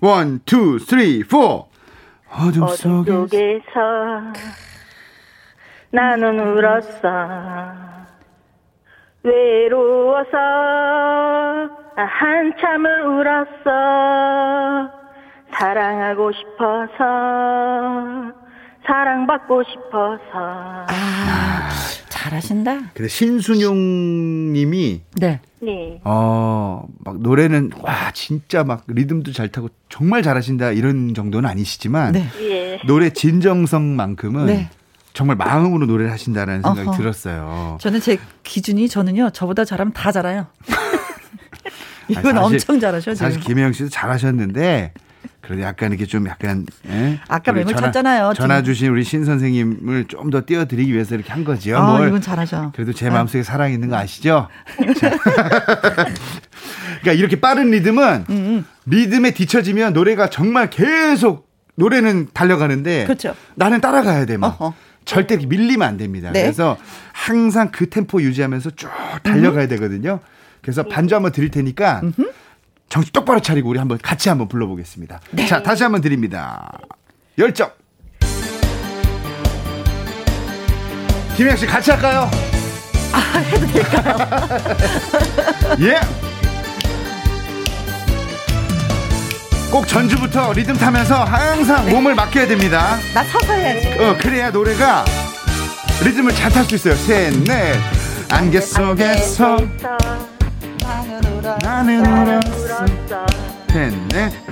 one, two, three, four. 어둠 어둠 속에 속에서 나는 울었어 외로워서 한참을 울었어 사랑하고 싶어서 사랑받고 싶어서 아, 잘하신다. 근데 신순용 님이 네. 네 어, 막 노래는 와, 진짜 막 리듬도 잘 타고 정말 잘하신다 이런 정도는 아니시지만 네. 예. 노래 진정성만큼은 네. 정말 마음으로 노래를 하신다라는 생각이 어허. 들었어요. 저는 제 기준이 저는요, 저보다 잘하면 다 잘해요. 이건 아니, 사실- 엄청 잘하셔, 지금. 사실 김혜영 씨도 잘하셨는데 그래도 약간 이렇게 좀 약간 예? 아까 전화- 쳤잖아요. 전화. 주신 우리 신 선생님을 좀 더 띄워드리기 위해서 이렇게 한 거지요. 아, 뭘. 이건 잘하셔. 그래도 제 마음속에 사랑 있는 거 아시죠? 자. 그러니까 이렇게 빠른 리듬은 음, 음. 리듬에 뒤처지면 노래가 정말 계속 노래는 달려가는데 그렇죠. 나는 따라가야 돼 막. 어허. 절대 밀리면 안 됩니다. 네. 그래서 항상 그 템포 유지하면서 쭉 달려가야 되거든요. 그래서 반주 한번 드릴 테니까 정신 똑바로 차리고 우리 한번 같이 한번 불러보겠습니다. 네. 자, 다시 한번 드립니다. 열정. 김혜영 씨 같이 할까요? 아, 해도 될까요? 예. 꼭 전주부터 리듬 타면서 항상 네. 몸을 맡겨야 됩니다. 나 서서 해야지. 어, 그래야 노래가 리듬을 잘 탈 수 있어요. 셋, 넷. 안개 속에서 나는 울었어. 나는 울었어. 셋, 넷.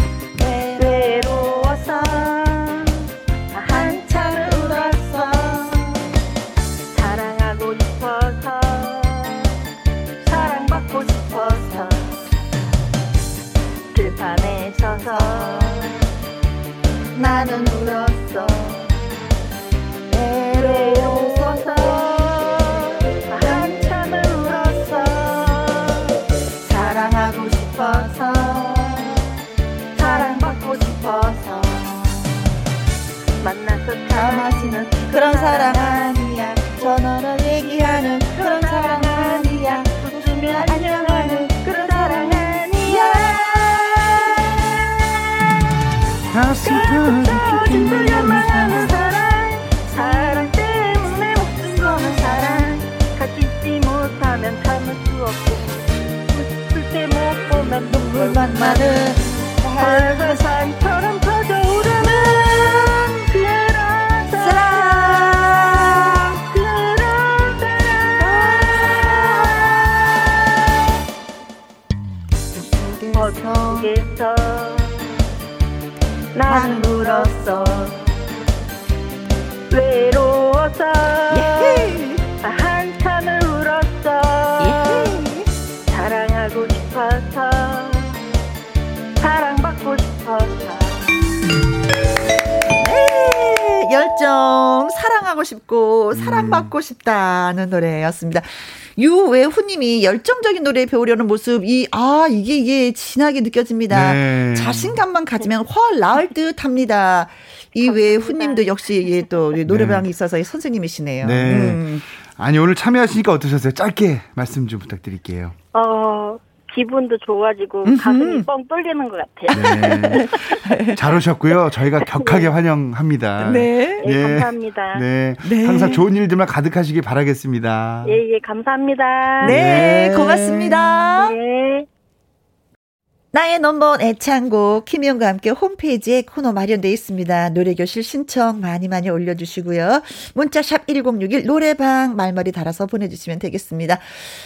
나는 울었어. 외로워서 한참을 울었어. 사랑하고 싶어서 사랑받고 싶어서 만나서 다 마시는 그런 사랑 아니야 전화로 얘기하는 그런 사랑 아니야 웃으며 안녕하는 그런 사랑 아니야 가슴 보면 눈물만 많 싶고 사랑받고 싶다는 노래였습니다. 유외후님이 열정적인 노래 배우려는 모습 이아 이게 이게 진하게 느껴집니다. 네. 자신감만 가지면 훨 나을 듯합니다. 이 외후님도 역시 예, 또 노래방이 있어서 선생님이시네요. 네. 음. 아니 오늘 참여하시니까 어떠셨어요? 짧게 말씀 좀 부탁드릴게요. 어 기분도 좋아지고 가슴이 뻥 뚫리는 것 같아요. 네. 잘 오셨고요. 저희가 격하게 환영합니다. 네. 예, 감사합니다. 네. 네. 항상 좋은 일들만 가득하시길 바라겠습니다. 예, 예, 감사합니다. 네, 네. 고맙습니다. 네. 나의 넘버원 애창곡 김희영과 함께 홈페이지에 코너 마련되어 있습니다. 노래교실 신청 많이 많이 올려주시고요. 문자샵 1061 노래방 말머리 달아서 보내주시면 되겠습니다.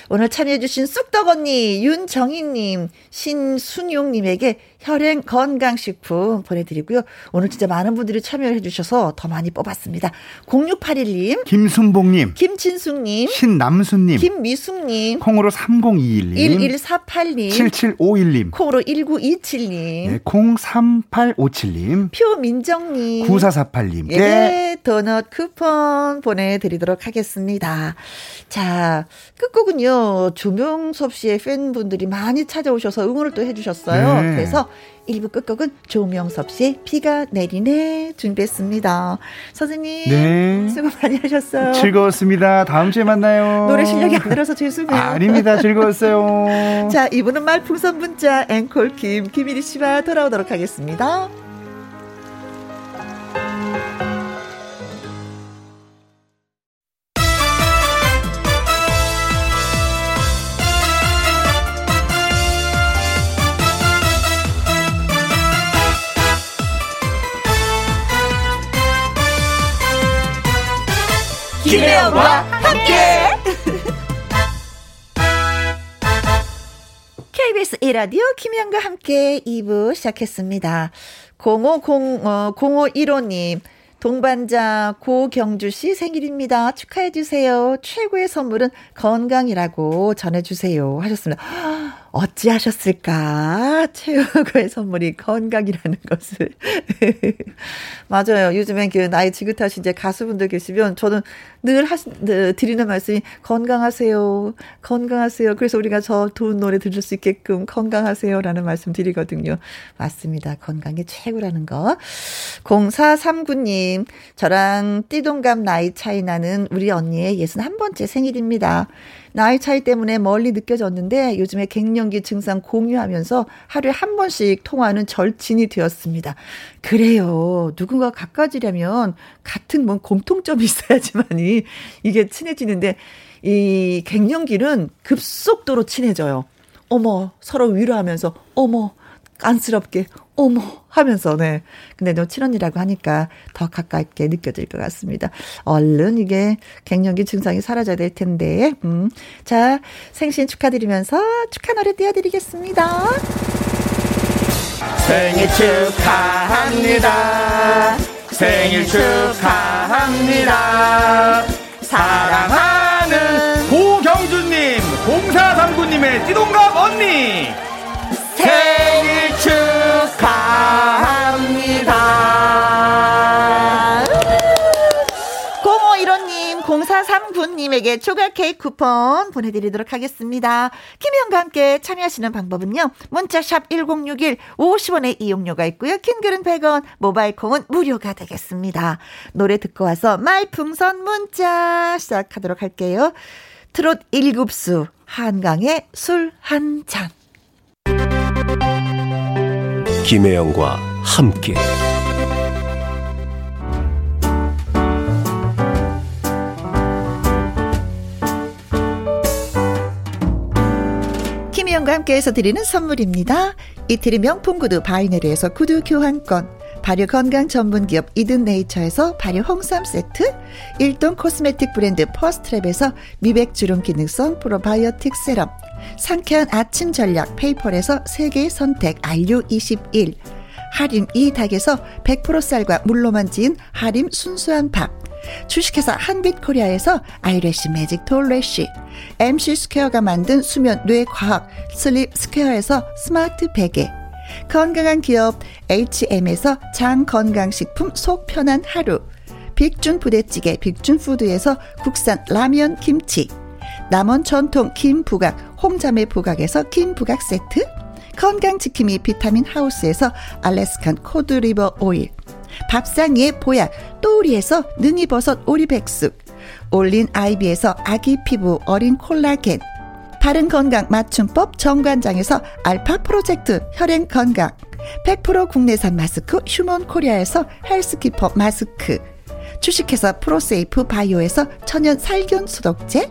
오늘 참여해주신 쑥떡 언니 윤정희님 신순용님에게 혈행 건강식품 보내드리고요. 오늘 진짜 많은 분들이 참여해 주셔서 더 많이 뽑았습니다. 0681님 김순봉님 김진숙님 신남순님 김미숙님 콩으로 3021님 1148님 7751님 콩으로 1927님 네, 03857님 표민정님 9448님 예, 도넛 쿠폰 보내드리도록 하겠습니다. 자, 끝곡은요, 조명섭 씨의 팬분들이 많이 찾아오셔서 응원을 또 해주셨어요. 네. 그래서 1부 끝곡은 조명섭 씨의 비가 내리네 준비했습니다. 선생님, 네. 수고 많이 하셨어요. 즐거웠습니다. 다음 주에 만나요. 노래 실력이 안 들어서 죄송해요. 아, 아닙니다. 즐거웠어요. 자, 이분은 말풍선 문자 앵콜 김, 김일희 씨와 돌아오도록 하겠습니다. 김혜영과 함께. KBS 1라디오 김혜영과 함께 2부 시작했습니다. 050, 어, 0515님. 동반자 고경주 씨 생일입니다. 축하해 주세요. 최고의 선물은 건강이라고 전해 주세요. 하셨습니다. 어찌하셨을까? 최고의 선물이 건강이라는 것을. 맞아요. 요즘엔 그 나이 지긋하신 이제 가수분들 계시면 저는 늘 하시, 늘 드리는 말씀이 건강하세요. 건강하세요. 그래서 우리가 저 좋은 노래 들을 수 있게끔 건강하세요라는 말씀 드리거든요. 맞습니다. 건강이 최고라는 거. 0439님, 저랑 띠동갑 나이 차이 나는 우리 언니의 61번째 생일입니다. 나이 차이 때문에 멀리 느껴졌는데 요즘에 갱년기 증상 공유하면서 하루에 한 번씩 통화하는 절친이 되었습니다. 그래요. 누군가 가까워지려면 같은 뭐 공통점이 있어야지만이 이게 친해지는데 이 갱년기는 급속도로 친해져요. 어머, 서로 위로하면서 어머, 깐스럽게 어머 하면서 네. 근데 너 친언니라고 하니까 더 가깝게 느껴질 것 같습니다. 얼른 이게 갱년기 증상이 사라져야 될 텐데. 음. 자, 생신 축하드리면서 축하 노래 띄워드리겠습니다. 생일 축하합니다. 생일 축하합니다. 사랑하는 고경주님, 0439님의 띠동갑 언니. 생일 축하합니다. 0515님, 0439님에게 초각 케이크 쿠폰 보내드리도록 하겠습니다. 김혜영과 함께 참여하시는 방법은요. 문자샵 1061 50원의 이용료가 있고요. 킹글은 100원, 모바일 콩은 무료가 되겠습니다. 노래 듣고 와서 말풍선 문자 시작하도록 할게요. 트롯 1급수 한강의 술 한 잔. 김혜영과 함께 김혜영과 함께해서 드리는 선물입니다. 이태리 명품 구두 바이네르에서 구두 교환권 발효 건강 전문 기업 이든 네이처에서 발효 홍삼 세트, 일동 코스메틱 브랜드 퍼스트랩에서 미백 주름 기능성 probiotic serum, 상쾌한 아침 전략 페이퍼에서 세계 선택 RU21 하림 이 닭에서 100% 쌀과 물로만 지은 하림 순수한 밥. 주식회사 한빛코리아에서 eyelash 매직 톨래쉬. MC 스퀘어가 만든 수면 뇌과학 슬립 스퀘어에서 스마트 베개. 건강한 기업 HM에서 장건강식품 속 편한 하루. 빅준 부대찌개 빅준푸드에서 국산 라면 김치 남원 전통 김부각 홍자매 부각에서 김부각 세트 건강지킴이 비타민 하우스에서 Alaskan cod liver oil 밥상 위의 보약 또우리에서 능이버섯 오리백숙 올린 아이비에서 아기 피부 어린 콜라겐 바른 건강 맞춤법 정관장에서 알파 프로젝트 혈행 건강 100% 국내산 마스크 휴먼 코리아에서 헬스키퍼 마스크 주식회사 프로세이프 바이오에서 천연 살균 소독제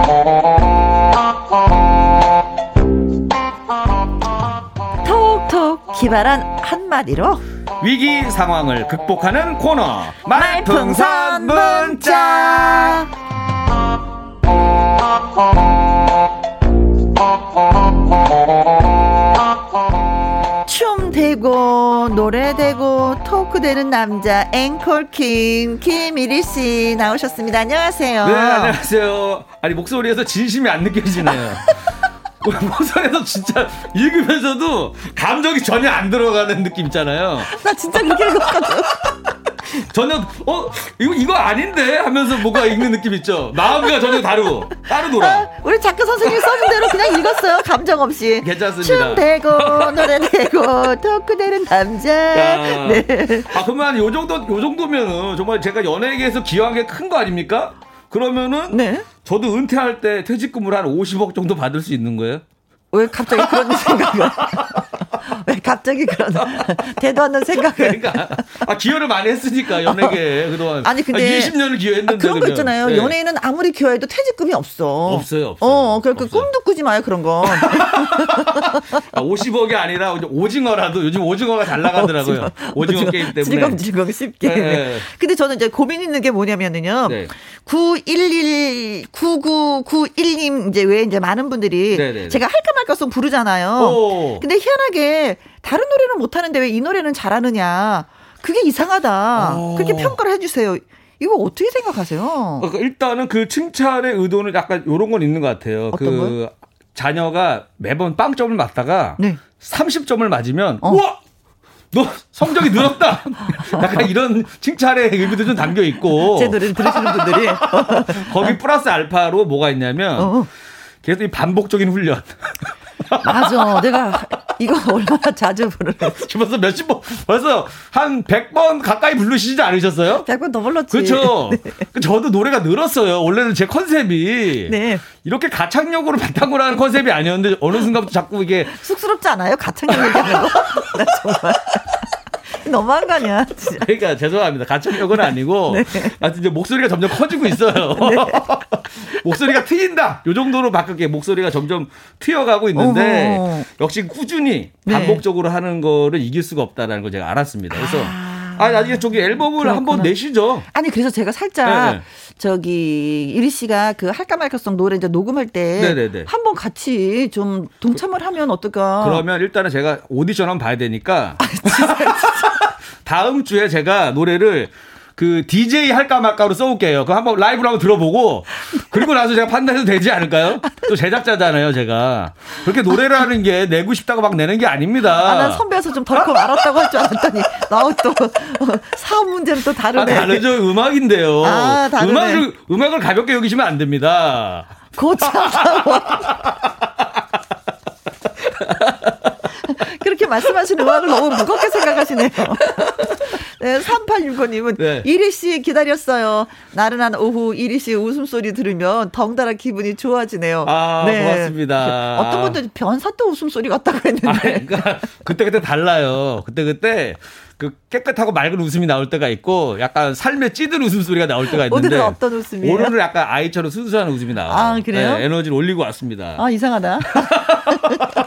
기발한 한마디로 위기 상황을 극복하는 코너 말풍선 문자 춤 되고 노래 되고 토크 되는 남자 앵콜킹 김일희 씨 나오셨습니다. 안녕하세요. 네 안녕하세요. 아니 목소리에서 진심이 안 느껴지네요. 모선에서 진짜 읽으면서도 감정이 전혀 안 들어가는 느낌 있잖아요. 나 진짜 그렇게 읽었거든. 전혀 어 이거 이거 아닌데 하면서 뭐가 읽는 느낌 있죠. 마음과 전혀 다르고 따르더라. 아, 우리 작가 선생님 써준 대로 그냥 읽었어요. 감정 없이. 괜찮습니다. 춤 되고 노래 되고 토크 되는 남자. 야. 네. 아 그러면 요 정도 요 정도면은 정말 제가 연예계에서 기여한 게 큰 거 아닙니까? 그러면은 네? 저도 은퇴할 때 퇴직금을 한 50억 정도 받을 수 있는 거예요? 왜 갑자기 그런 생각을? 왜 갑자기 그런 대도 않는 생각을. 그러니까 아 기여를 많이 했으니까 연예계 그동안. 아니 근데 아, 20년을 기여했는데 아, 그런 거 있잖아요. 네. 연예인은 아무리 기여해도 퇴직금이 없어. 없어요, 없어요. 어, 그러니까 없어요. 꿈도 꾸지 마요 그런 건. 아, 50억이 아니라 오징어라도 요즘 오징어가 잘 나가더라고요. 오징어, 오징어 게임 때문에. 즐거움 쉽게. 네. 네. 근데 저는 이제 고민 있는 게 뭐냐면은요. 네. 911 9991님 이제 왜 이제 많은 분들이 네네네. 네, 네. 제가 할까 말까 송 부르잖아요. 오. 근데 희한하게 다른 노래는 못 하는데 왜 이 노래는 잘하느냐. 그게 이상하다. 오. 그렇게 평가를 해 주세요. 이거 어떻게 생각하세요? 그러니까 일단은 그 칭찬의 의도는 약간 요런 건 있는 것 같아요. 그 걸? 자녀가 매번 빵점을 맞다가 네. 30점을 맞으면 어. 우와 너 성적이 늘었다. 약간 이런 칭찬의 의미도 좀 담겨 있고. 제 노래를 들으시는 분들이 거기 플러스 알파로 뭐가 있냐면 어. 계속 이 반복적인 훈련. 맞아. 내가 이거 얼마나 자주 부르는. 벌써 몇십 번, 벌써 한 100번 가까이 부르시지 않으셨어요? 100번 더 불렀지. 그렇죠. 네. 저도 노래가 늘었어요. 원래는 제 컨셉이. 네. 이렇게 가창력으로 바탕으로 하는 컨셉이 아니었는데 어느 순간부터 자꾸 이게. 쑥스럽지 않아요? 가창력 얘기하는 거? 나 정말. 너무한 거 아니야? 진짜. 그러니까 죄송합니다. 가창력은 아니고 네. 하여튼 이제 목소리가 점점 커지고 있어요. 네. 목소리가 트인다. 요 정도로 바뀌게 목소리가 점점 트여가고 있는데 어허. 역시 꾸준히 네. 반복적으로 네. 하는 거를 이길 수가 없다라는 걸 제가 알았습니다. 그래서 아, 아 나중에 저기 앨범을 한번 내시죠. 아니 그래서 제가 살짝 네네. 저기 이리 씨가 그 할까 말까송 노래 이제 녹음할 때 한번 같이 좀 동참을 하면 어떨까? 그러면 일단은 제가 오디션 한번 봐야 되니까 아, 진짜, 진짜. 다음 주에 제가 노래를 그 DJ 할까 말까로 써올게요. 그 한번 라이브로 한번 들어보고 그리고 나서 제가 판단해도 되지 않을까요? 또 제작자잖아요, 제가. 그렇게 노래라는 게 내고 싶다고 막 내는 게 아닙니다. 아, 난 선배여서 좀 덜컥 알았다고 할 줄 알았더니 나우 또 사업 문제는 또 다르네. 아, 다르죠. 음악인데요. 아. 음악을 음악을 가볍게 여기시면 안 됩니다. 고참. 그렇게 말씀하시는 음악을 너무 무겁게 생각하시네요. 네, 3865님은 네. 이리 씨 기다렸어요. 나른한 오후 이리 씨 웃음소리 들으면 덩달아 기분이 좋아지네요. 아, 네. 고맙습니다. 어떤 분들 변사또 웃음소리 같다고 했는데. 아, 그러니까 그때그때 달라요. 그때 그때 그 깨끗하고 맑은 웃음이 나올 때가 있고 약간 삶에 찌든 웃음소리가 나올 때가 있는데 오늘은 어떤 웃음이에요? 오늘은 약간 아이처럼 순수한 웃음이 나와요. 아 그래요? 네, 에너지를 올리고 왔습니다. 아 이상하다.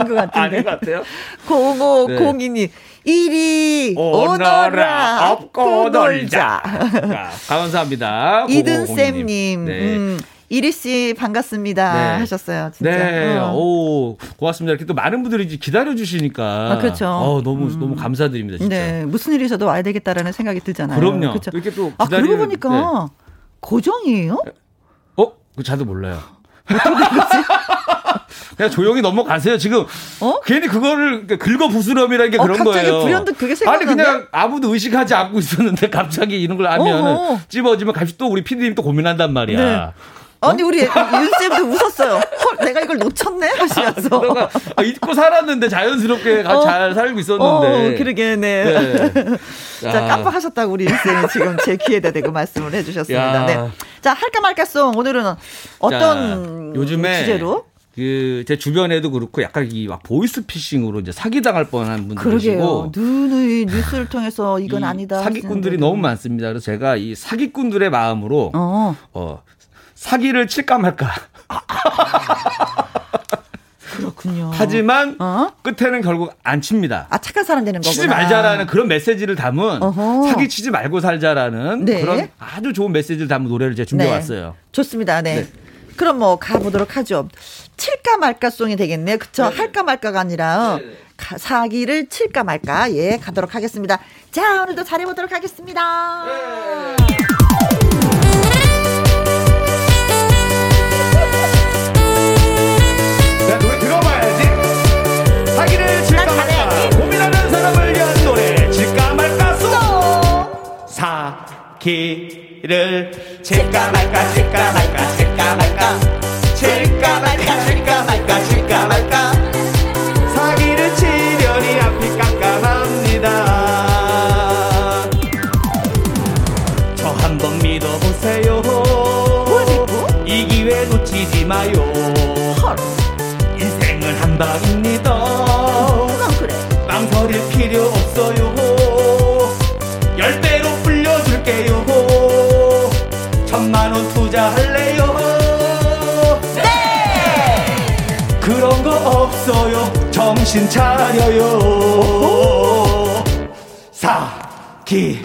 아닌 것 같은데. 아닌 것 같아요. 0502님 네. 이리 오너라 업고 놀자. 감사합니다. 이든쌤님. 네. 음. 이리 씨 반갑습니다 네. 하셨어요. 진짜. 네. 어. 오 고맙습니다. 이렇게 또 많은 분들이 기다려 주시니까. 아, 그렇죠. 어, 너무 음. 너무 감사드립니다. 진짜. 네. 무슨 일이 있어도 와야 되겠다라는 생각이 들잖아요. 그럼요. 그렇죠. 이렇게 또 기다리는, 아 그러고 보니까 네. 고정이에요? 어? 그 자도 몰라요. 거지? 그냥 조용히 넘어가세요. 지금 어? 괜히 그거를 긁어 부스럼이라는 게 어, 그런 갑자기 거예요. 불현듯 그게 생각나네. 아니 그냥 아무도 의식하지 않고 있었는데 갑자기 이런 걸 하면 찝어지면 갑자기 또 우리 피디님 또 고민한단 말이야. 네. 아니 우리 윤쌤도 웃었어요. 헐, 내가 이걸 놓쳤네 하시면서. 아, 잊고 살았는데 자연스럽게 어, 잘 살고 있었는데. 어, 그러게 네. 네. 자 깜빡하셨다고 우리 윤쌤이 지금 제 귀에다 대고 말씀을 해주셨습니다. 네. 자 할까 말까송 오늘은 어떤 자, 요즘에 주제로? 그제 주변에도 그렇고 약간 이 막 보이스 피싱으로 이제 사기 당할 뻔한 분들 계시고 눈의 뉴스를 통해서 이건 아니다 사기꾼들이 너무 많습니다. 그래서 제가 이 사기꾼들의 마음으로 어, 어 사기를 칠까 말까. 그렇군요. 하지만 어? 끝에는 결국 안 칩니다. 아 착한 사람 되는 거구나. 치지 말자라는 그런 메시지를 담은 어허. 사기 치지 말고 살자라는 네. 그런 아주 좋은 메시지를 담은 노래를 제가 준비해 네. 왔어요. 좋습니다. 네. 네. 그럼 뭐 가보도록 하죠. 칠까 말까 송이 되겠네요. 그쵸? 네. 할까 말까가 아니라 네. 가, 사기를 칠까 말까. 예, 가도록 하겠습니다. 자, 오늘도 잘해보도록 하겠습니다. 네. 사기를 칠까 말까. 칠까 말까. 칠까 말까 칠까 말까 칠까 말까. 칠까 말까 사기를 금방입니다. 그래. 망설일 필요 없어요. 열대로 불려줄게요. 천만 원 투자할래요. 네. 그런 거 없어요. 정신 차려요. 사기를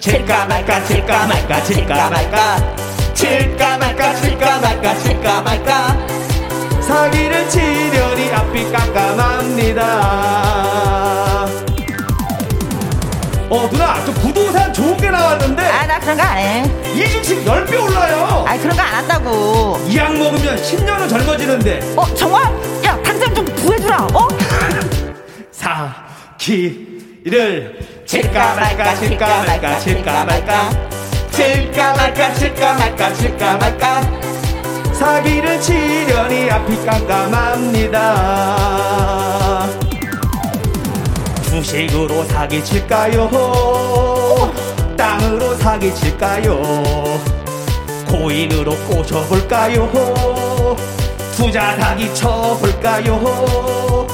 칠까 말까 칠까 말까 칠까 말까 칠까 말까 칠까 말까 칠까 말까, 칠까 말까. 사기를 치려니 앞이 깜깜합니다 어 누나 저 부동산 좋은 게 나왔는데 아 나 그런 거 안 해. 이중식 10배 올라요 아 그런 거 안 한다고. 이 약 먹으면 10년은 젊어지는데 어 정말? 야 당장 좀 구해주라. 어? 사기를 칠까 말까 칠까 말까 칠까 말까 칠까 말까 칠까 말까 칠까 말까 사기를 치려니 앞이 깜깜합니다. 주식으로 사기 칠까요? 땅으로 사기 칠까요? 코인으로 꼬셔볼까요? 투자 사기 쳐볼까요?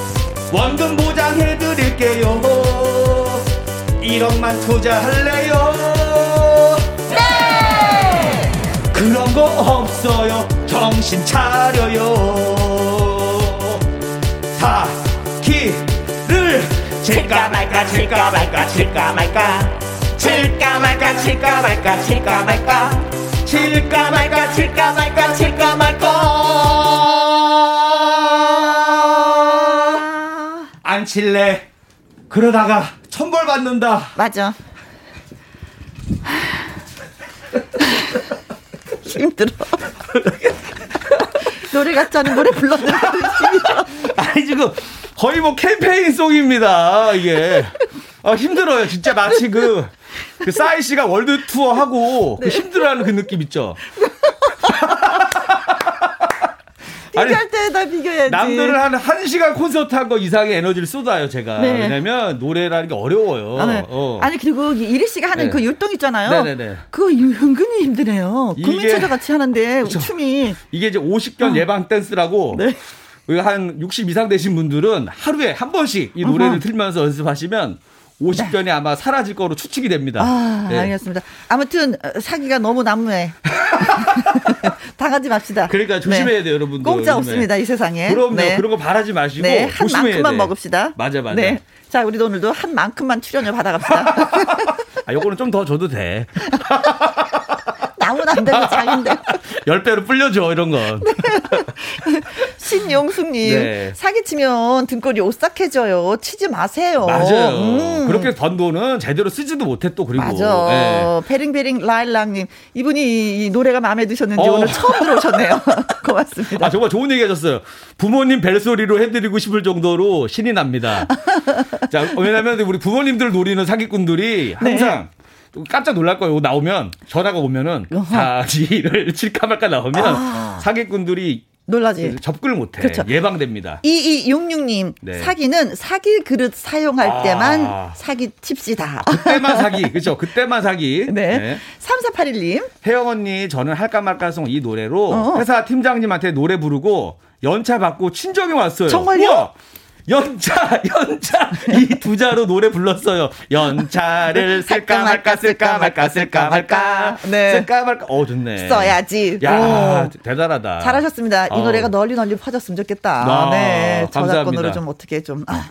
원금 보장해드릴게요. 1억만 투자할래요? 네! 그런 거 없어요 정신 차려요. 사기를 칠까 말까 칠까 말까 칠까 말까. 칠까 말까 칠까 말까 칠까 말까. 칠까 말까 칠까 말까 칠까 말까. 안 칠래? 그러다가 천벌 받는다. 맞아. 힘들어. 노래 같지 않은 노래 불렀는데. 아니 지금 거의 뭐 캠페인송입니다 이게. 아, 힘들어요. 진짜 마치 그, 그 싸이 씨가 월드 투어 하고 그 힘들어하는 그 느낌 있죠 아니, 비교할 때다 비교해야지. 남들은 한 1시간 콘서트 한 거 이상의 에너지를 쏟아요, 제가. 네. 왜냐면 노래라는 게 어려워요. 아, 네. 어. 아니 그리고 이리 씨가 하는 네. 그 율동 있잖아요. 네네네. 그거 은근히 힘드네요. 국민체조 같이 하는데 그쵸. 춤이 이게 이제 50견 예방 댄스라고 네. 한60 이상 되신 분들은 하루에 한 번씩 이 노래를 어허. 틀면서 연습하시면 50견이 아마 사라질 거로 추측이 됩니다. 아, 네. 알겠습니다. 아무튼 어, 사기가 너무 난무해. 당하지 맙시다. 그러니까 조심해야 돼요, 여러분들. 공짜 요즘에. 없습니다, 이 세상에. 그럼요. 네. 그런 거 바라지 마시고 네, 한 만큼만 돼. 먹읍시다. 맞아, 맞아. 네. 자, 우리도 오늘도 한 만큼만 출연료 받아갑시다. 아, 요거는 좀 더 줘도 돼. 남은 안 되고 장인데. 10배로 불려줘, 이런 건. 신용숙님, 네. 사기치면 등골이 오싹해져요. 치지 마세요. 맞아요. 음. 그렇게 번 돈은 제대로 쓰지도 못해 또 그리고. 맞아. 네. 베링베링 라일락님, 이분이 이 노래가 마음에 드셨는지 어. 오늘 처음 들어오셨네요. 고맙습니다. 아 정말 좋은 얘기 하셨어요. 부모님 벨소리로 해드리고 싶을 정도로 신이 납니다. 자 왜냐하면 우리 부모님들 노리는 사기꾼들이 항상 네. 깜짝 놀랄 거예요. 나오면 전화가 오면은 사지를 칠까 말까 나오면 아. 사기꾼들이 놀라지. 접근을 못해 그렇죠. 예방됩니다. 2266님, 네. 사기는 사기 그릇 사용할 아. 때만 사기 칩시다. 그때만 사기 그렇죠. 그때만 사기. 네. 3481님, 혜영 언니 저는 할까 말까송 이 노래로 어. 회사 팀장님한테 노래 부르고 연차 받고 친정에 왔어요. 정말요? 우와! 연차 연차 이 두 자로 노래 불렀어요. 연차를 쓸까 말까 쓸까 말까 쓸까 말까 네. 쓸까 말까. 어 좋네. 써야지. 야 오. 대단하다. 잘하셨습니다. 이 어. 노래가 널리 널리 퍼졌으면 좋겠다. 아, 네. 저작권으로. 좀 어떻게 좀. 아.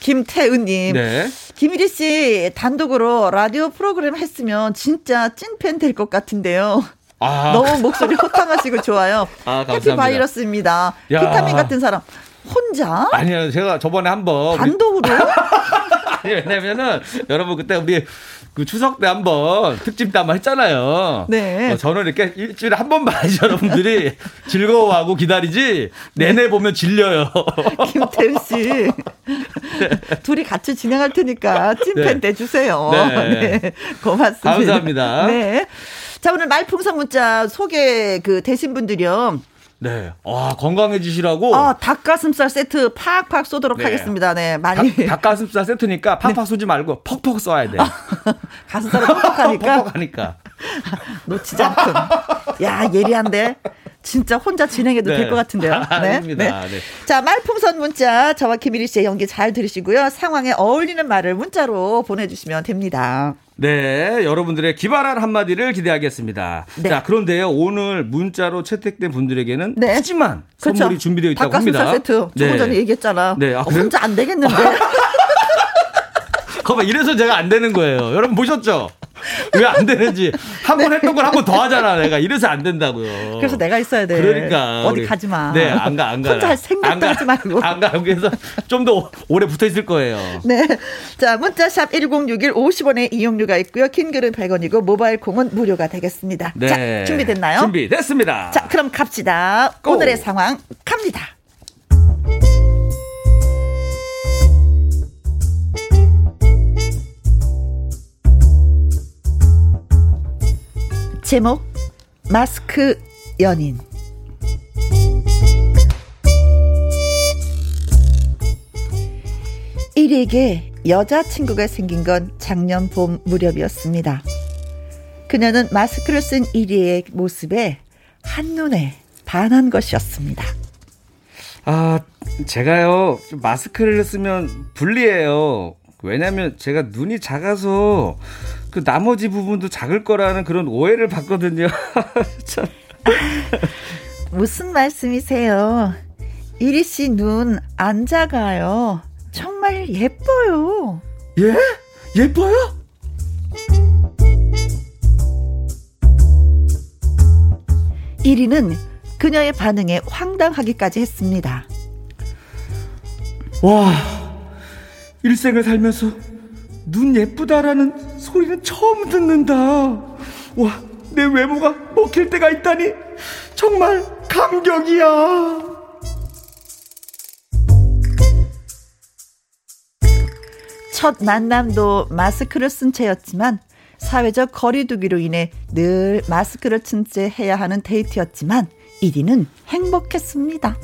김태은님. 네. 김일희 씨 단독으로 라디오 프로그램 했으면 진짜 찐팬 될 것 같은데요. 아. 너무 목소리 호탕하시고 좋아요. 아, 해피 감사합니다. 바이러스입니다. 야. 비타민 같은 사람. 혼자? 아니요 제가 저번에 한번 단독으로? 아니, 왜냐면은 여러분 그때 우리 그 추석 때 한번 특집 때 한번 했잖아요. 네. 어, 저는 이렇게 일주일에 한 번만 여러분들이 즐거워하고 기다리지 내내 보면 질려요. 김태은 씨. 둘이 같이 진행할 테니까 찐팬 네. 돼주세요. 네. 네. 고맙습니다. 감사합니다. 네. 자, 오늘 말풍선 문자 소개 그 되신 분들이요. 네. 와 건강해지시라고. 아, 닭가슴살 세트 팍팍 쏘도록 네. 하겠습니다. 네, 많이. 닭, 닭가슴살 세트니까 팍팍 쏘지 말고 퍽퍽 써야 돼. 가슴살을 퍽퍽하니까 퍽퍽하니까. 놓치지 않군. 야, 예리한데. 진짜 혼자 진행해도 네. 될것 같은데요. 네. 네. 네. 자, 말풍선 문자 저와 김일희 씨의 연기 잘 들으시고요. 상황에 어울리는 말을 문자로 보내주시면 됩니다. 네, 여러분들의 기발한 한마디를 기대하겠습니다. 네. 자, 그런데요, 오늘 문자로 채택된 분들에게는 네. 푸짐한 그렇죠. 선물이 준비되어 있다고 합니다. 세트 조금 네. 전에 얘기했잖아. 네, 아, 어, 혼자 안 되겠는데. 거봐, 이래서 제가 안 되는 거예요. 여러분 보셨죠? 왜 안 되는지 한 번 했던 걸 한 번 더 하잖아 내가 이래서 안 된다고요. 그래서 내가 있어야 돼. 그러니까 어디 가지 마. 네, 안 가, 안 가. 혼자 할 생각도 하지 말고. 안 가. 그래서 좀 더 오래 붙어 있을 거예요. 네. 자, 문자샵 1061 50원의 이용료가 있고요. 킹글은 100원이고 모바일 콩은 무료가 되겠습니다. 네. 자, 준비됐나요? 준비됐습니다. 자, 그럼 갑시다. 고. 오늘의 상황 갑니다. 제목 마스크 연인 일에게 여자친구가 생긴 건 작년 봄 무렵이었습니다. 그녀는 마스크를 쓴 이리의 모습에 한눈에 반한 것이었습니다. 아, 제가요, 마스크를 쓰면 불리해요. 왜냐면 제가 눈이 작아서 그 나머지 부분도 작을 거라는 그런 오해를 받거든요. 참. 무슨 말씀이세요? 이리 씨 눈 안 작아요. 정말 예뻐요. 예? 예뻐요? 이리는 그녀의 반응에 황당하기까지 했습니다. 와, 일생을 살면서 눈 예쁘다라는 소리는 처음 듣는다. 와, 내 외모가 먹힐 때가 있다니 정말 감격이야. 첫 만남도 마스크를 쓴 채였지만 사회적 거리두기로 인해 늘 마스크를 쓴 채 해야 하는 데이트였지만 1위는 행복했습니다.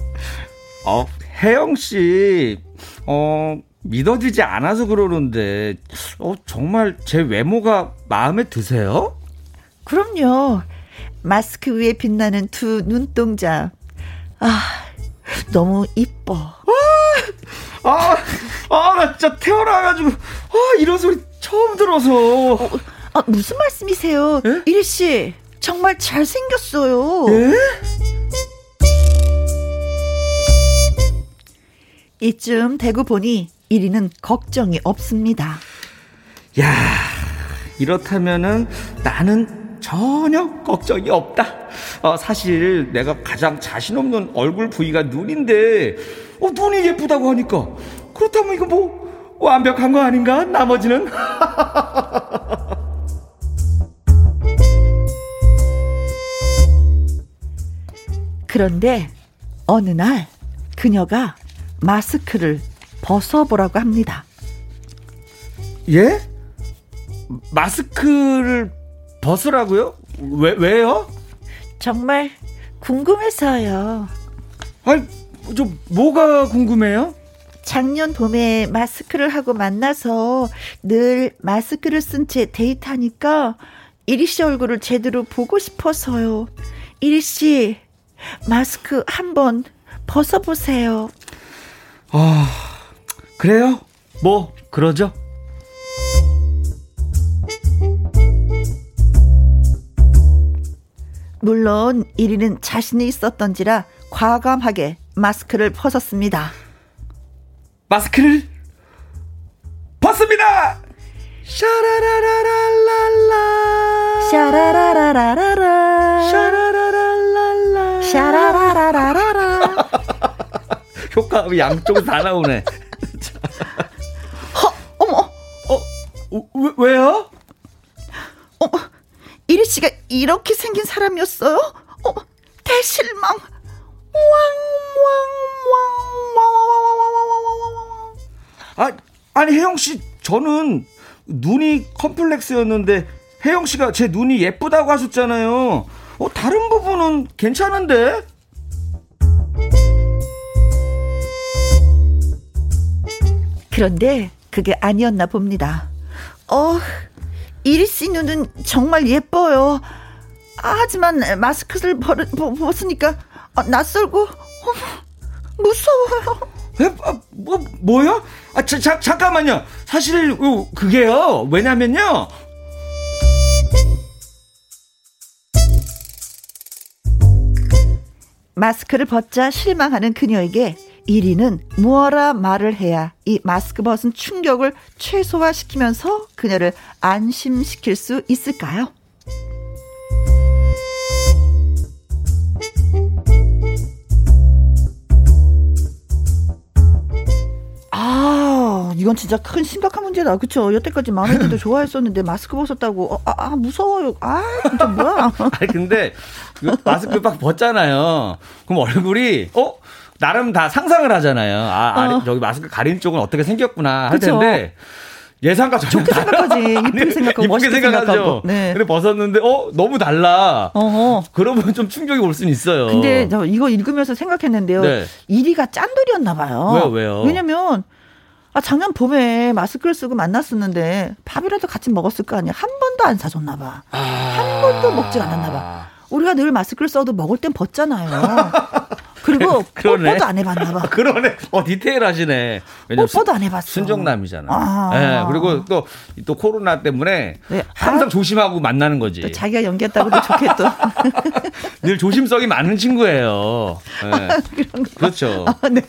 어, 혜영 씨, 어, 믿어지지 않아서 그러는데, 어, 정말 제 외모가 마음에 드세요? 그럼요. 마스크 위에 빛나는 두 눈동자. 아, 너무 이뻐. 아, 아, 아, 나 진짜 태어나가지고, 아, 이런 소리 처음 들어서. 어, 아, 무슨 말씀이세요? 예? 이리 씨, 정말 잘생겼어요. 예? 이쯤 대구 보니 1위는 걱정이 없습니다. 야, 이렇다면은 나는 전혀 걱정이 없다. 어, 사실 내가 가장 자신 없는 얼굴 부위가 눈인데, 어, 눈이 예쁘다고 하니까. 그렇다면 이거 뭐 완벽한 거 아닌가? 나머지는? 그런데 어느 날 그녀가 마스크를 벗어보라고 합니다. 예? 마스크를 벗으라고요? 왜, 왜요? 정말 궁금해서요. 아니, 저, 뭐가 궁금해요? 작년 봄에 마스크를 하고 만나서 늘 마스크를 쓴 채 데이트하니까 이리 씨 얼굴을 제대로 보고 싶어서요. 이리 씨, 마스크 한번 벗어보세요. 아, 그래요? 뭐 그러죠? 물론 1위는 자신이 있었던지라 과감하게 마스크를 벗었습니다. 마스크를 벗습니다. 샤라라라라라 샤라라라라라 샤라라라라라 샤라라라라라 효과음이 양쪽으로 다 나오네. 씨가 이렇게 생긴 사람이었어요? 어, 대실망. 아, 아니 혜영 씨, 저는 눈이 컴플렉스였는데 혜영 씨가 제 눈이 예쁘다고 하셨잖아요. 어, 다른 부분은 괜찮은데? 그런데 그게 아니었나 봅니다. 어, 이리 씨 눈은 정말 예뻐요. 하지만 마스크를 벗, 벗으니까 어, 낯설고 어, 무서워요. 에? 아, 뭐 뭐요? 아 자, 자, 잠깐만요. 사실 어, 그게요. 왜냐면요. 마스크를 벗자 실망하는 그녀에게 1위는 무어라 말을 해야 이 마스크 벗은 충격을 최소화시키면서 그녀를 안심시킬 수 있을까요? 아, 이건 진짜 큰 심각한 문제다. 그쵸? 여태까지 애들도 좋아했었는데 마스크 벗었다고. 어, 아, 아, 무서워요. 아, 진짜 뭐야. 아니, 근데 그 마스크 막 벗잖아요. 그럼 얼굴이, 어? 나름 다 상상을 하잖아요. 아, 어. 아니, 저기 마스크 가린 쪽은 어떻게 생겼구나 할 그쵸? 텐데. 예상과 전혀 좋게 생각하지. 이쁘게 생각하고 멋있게 생각하죠. 생각하고. 네. 근데 벗었는데 어 너무 달라. 어허. 그러면 좀 충격이 올 수는 있어요. 근데 저 이거 읽으면서 생각했는데요. 네. 1위가 짠돌이었나 봐요. 왜요? 왜요? 왜냐면 아 작년 봄에 마스크를 쓰고 만났었는데 밥이라도 같이 먹었을 거 아니야. 한 번도 안 사줬나 봐. 아... 한 번도 먹지 않았나 봐. 우리가 늘 마스크를 써도 먹을 땐 벗잖아요. 그리고 그러네. 뽀뽀도 안 해봤나 봐. 그러네. 어 디테일하시네. 뽀뽀도 안 해봤어. 순정남이잖아. 아. 네, 그리고 또또 코로나 때문에 네. 항상 아. 조심하고 만나는 거지. 자기가 연기했다고도 또. 늘 조심성이 많은 친구예요. 네. 그렇죠. 아, 네.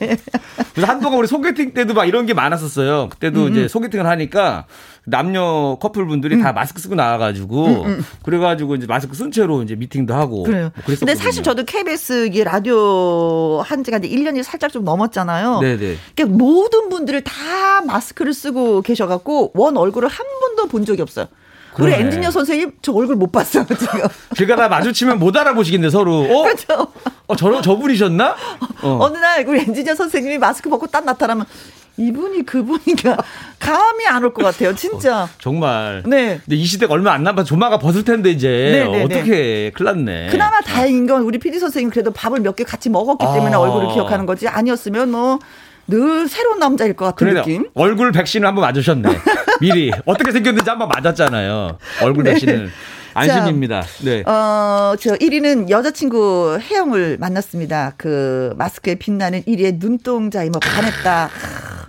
그래서 한동안 우리 소개팅 때도 막 이런 게 많았었어요. 그때도 음. 이제 소개팅을 하니까 남녀 커플분들이 음. 다 마스크 쓰고 나와가지고 음, 음. 그래가지고 이제 마스크 쓴 채로 이제 미팅도 하고. 그래요. 뭐 근데 사실 저도 KBS 이 라디오 한 지가 이제 1년이 살짝 좀 넘었잖아요. 네네. 그러니까 모든 분들을 다 마스크를 쓰고 계셔갖고 원 얼굴을 한 번도 본 적이 없어요. 그러네. 우리 엔지니어 선생님 저 얼굴 못 봤어요 지금. 제가 다 마주치면 못 알아보시겠네 서로. 어? 그렇죠. 어 저런 저분이셨나? 어. 어느 날 우리 엔지니어 선생님이 마스크 벗고 딱 나타나면 이분이 그분이가 감이 안 올 것 같아요, 진짜. 어, 정말. 네. 근데 이 시대가 얼마 안 남아 조마가 벗을 텐데 이제 네, 네, 네. 어떻게 큰일 났네. 그나마 다행인 건 우리 PD 선생님 그래도 밥을 몇 개 같이 먹었기 때문에 아. 얼굴을 기억하는 거지. 아니었으면 뭐. 늘 새로운 남자일 것 같은 느낌. 얼굴 백신을 한번 맞으셨네. 미리 어떻게 생겼는지 한번 맞았잖아요. 얼굴 네. 백신을. 안심입니다. 네. 어, 저 1위는 여자친구 혜영을 만났습니다. 그 마스크에 빛나는 1위의 눈동자에 뭐 반했다.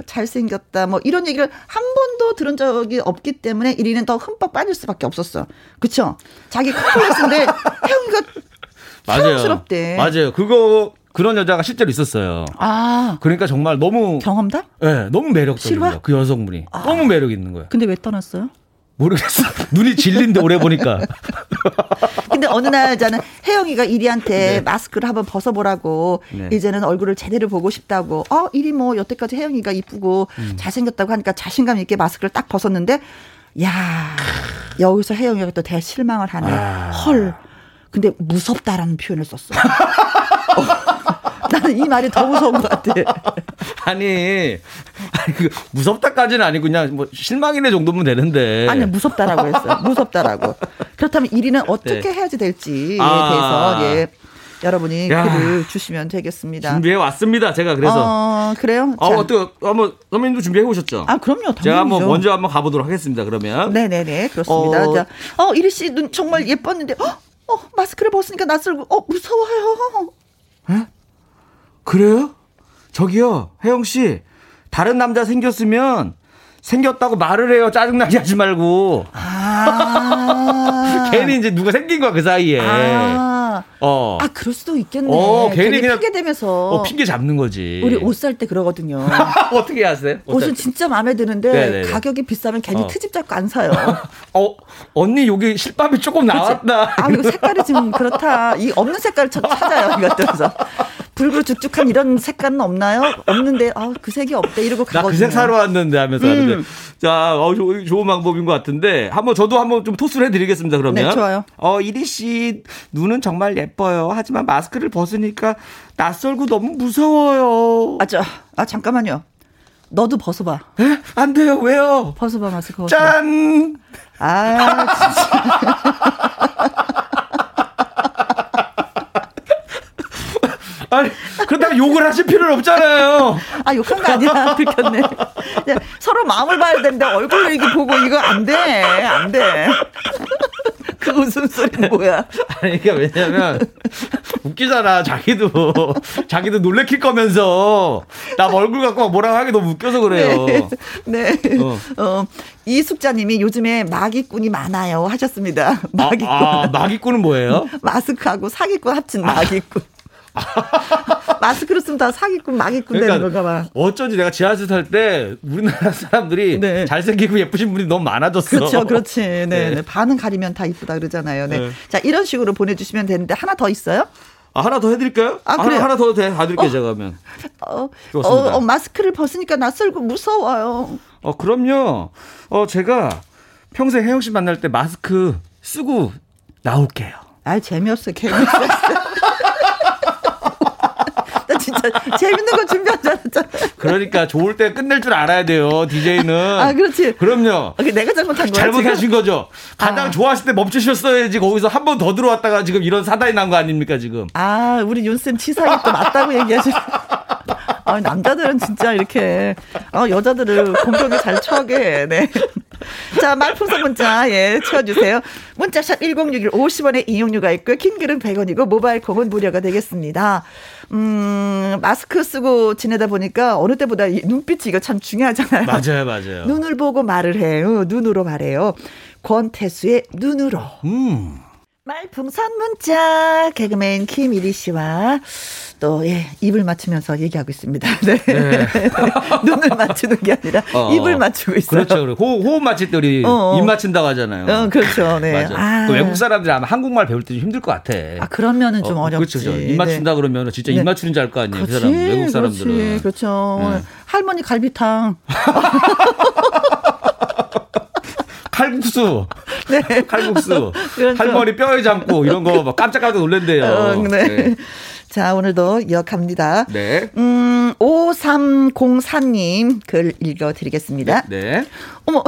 잘생겼다. 뭐 이런 얘기를 한 번도 들은 적이 없기 때문에 1위는 더 흠뻑 빠질 수밖에 없었어. 그쵸? 자기 컴플렉스인데 혜영이가 사랑스럽대. 맞아요. 그거 그런 여자가 실제로 있었어요. 아. 그러니까 정말 너무 경험담? 네, 너무 매력적이에요. 그 여성분이 아. 너무 매력 있는 거예요. 근데 왜 떠났어요? 모르겠어. 눈이 질린데 오래 보니까. 근데 어느 날 저는 혜영이가 이리한테 네. 마스크를 한번 벗어보라고 네. 이제는 얼굴을 제대로 보고 싶다고. 어, 이리 뭐 여태까지 혜영이가 이쁘고 음. 잘생겼다고 하니까 자신감 있게 마스크를 딱 벗었는데 야 여기서 혜영이가 또 대실망을 하네. 아. 헐. 근데 무섭다라는 표현을 썼어. 나는 이 말이 더 무서운 것 같아. 아니, 아니 그 무섭다까지는 아니고 그냥 뭐 실망이네 정도면 되는데. 아니 무섭다라고 했어요. 무섭다라고. 그렇다면 1위는 어떻게 네. 해야지 될지에 아. 대해서 예. 여러분이 야. 글을 주시면 되겠습니다. 준비해 왔습니다. 제가 그래서. 어, 그래요? 아, 어떻게 한번 선배님도 준비해 오셨죠? 아, 그럼요. 당연히죠. 제가 한번 먼저 한번 가보도록 하겠습니다. 그러면. 네네네 그렇습니다. 어, 자, 어 이리 씨 눈 정말 예뻤는데, 어, 어 마스크를 벗으니까 낯설고, 어 무서워요. 에? 그래요? 저기요, 혜영 씨. 다른 남자 생겼으면 생겼다고 말을 해요. 짜증나게 하지 말고. 아. 괜히 이제 누가 생긴 거야, 그 사이에. 아. 어. 아, 그럴 수도 있겠네. 어, 괜히 그냥 핑계 대면서. 어, 핑계 잡는 거지. 우리 옷 살 때 그러거든요. 어떻게 하세요? 옷 은 진짜 마음에 드는데 네네네. 가격이 비싸면 괜히 어. 트집 잡고 안 사요. 어, 언니 여기 실밥이 조금 나왔다. 아, 이거 색깔이 지금 그렇다. 이 없는 색깔을 찾아요, 이것들에서. 붉고 죽죽한 이런 색깔은 없나요? 없는데 아 그 색이 없대 이러고 가거든요. 나그 색 사러 왔는데 하면서 음. 자, 어, 조, 좋은 방법인 것 같은데 한번 저도 한번 좀 토스를 해드리겠습니다. 그러면 네, 좋아요. 어 이리 씨 눈은 정말 예뻐요. 하지만 마스크를 벗으니까 낯설고 너무 무서워요. 아, 저, 아 잠깐만요. 너도 벗어봐. 에? 안 돼요. 왜요? 벗어봐 마스크. 벗어봐. 짠. 아 진짜. 아니, 그렇다고 욕을 하실 필요는 없잖아요. 아, 욕한 거 아니야. 들켰네. 서로 마음을 봐야 되는데 얼굴 얘기 보고 이거 안 돼. 안 돼. 그 웃음소리는 뭐야? 아니, 그러니까 왜냐면, 웃기잖아. 자기도, 자기도 놀래킬 거면서, 나 얼굴 갖고 뭐라고 하기 너무 웃겨서 그래요. 네. 네. 어. 어. 이숙자님이 요즘에 마기꾼이 많아요 하셨습니다. 마기꾼. 아, 아 마기꾼은 뭐예요? 마스크하고 사기꾼 합친 마기꾼. 마스크로 쓰면 다 사기꾼, 마기꾼 그러니까 되는 건가 봐. 어쩐지 내가 지하철 탈 때 우리나라 사람들이 네. 잘생기고 예쁘신 분이 너무 많아졌어. 그렇죠, 그렇지. 네, 네. 네. 반은 가리면 다 이쁘다 그러잖아요. 네. 네. 자, 이런 식으로 보내주시면 되는데 하나 더 있어요? 아, 하나 더 해드릴까요? 아, 하나, 하나 더 돼. 봐드릴게요, 어, 제가 하면. 어, 어, 어, 마스크를 벗으니까 낯설고 무서워요. 어, 그럼요. 어, 제가 평생 혜영 씨 만날 때 마스크 쓰고 나올게요. 아, 재미없어, 재미없어. 진짜 재밌는 거 준비한 줄 알았잖아. 그러니까 좋을 때 끝낼 줄 알아야 돼요, DJ는. 아, 그렇지. 그럼요. 아, 내가 잘못한 거야. 잘못하신 거죠. 가장 아. 좋아하실 때 멈추셨어야지 거기서 한 번 더 들어왔다가 지금 이런 사단이 난 거 아닙니까, 지금? 아, 우리 윤쌤 치사하게 또 맞다고 얘기하시네. 아, 남자들은 진짜 이렇게, 어, 여자들을 공격에 잘 처하게, 네. 자, 말풍선 문자, 예, 채워주세요. 문자샵 1061 50원의 이용료가 있고요. 킹글은 100원이고, 모바일 콩은 무료가 되겠습니다. 음, 마스크 쓰고 지내다 보니까 어느 때보다 눈빛이 이거 참 중요하잖아요. 맞아요, 맞아요. 눈을 보고 말을 해요. 눈으로 말해요. 권태수의 눈으로. 음. 말풍선 문자 개그맨 김일희 씨와 또 예, 입을 맞추면서 얘기하고 있습니다. 네. 네. 눈을 맞추는 게 아니라 어, 입을 맞추고 있어요. 그렇죠. 호흡, 호흡 맞출 때 우리 어, 어. 입 맞춘다고 하잖아요. 어, 그렇죠. 네. 맞아. 아. 그 외국 사람들이 아마 한국말 배울 때 좀 힘들 것 같아. 아, 그러면은 좀 어, 어렵지. 그렇죠. 입 맞춘다 네. 그러면 진짜 입 네. 맞추는 줄 알 거 아니에요. 그 사람 외국 사람들은. 그렇지. 그렇죠. 네. 할머니 갈비탕. 칼국수. 네. 칼국수. 그렇죠. 할머니 뼈에 잠고 이런 거 깜짝깜짝 놀랜대요. 어, 네. 네. 자, 오늘도 이어갑니다. 네. 음, 5304님 글 읽어드리겠습니다. 네. 네. 어머,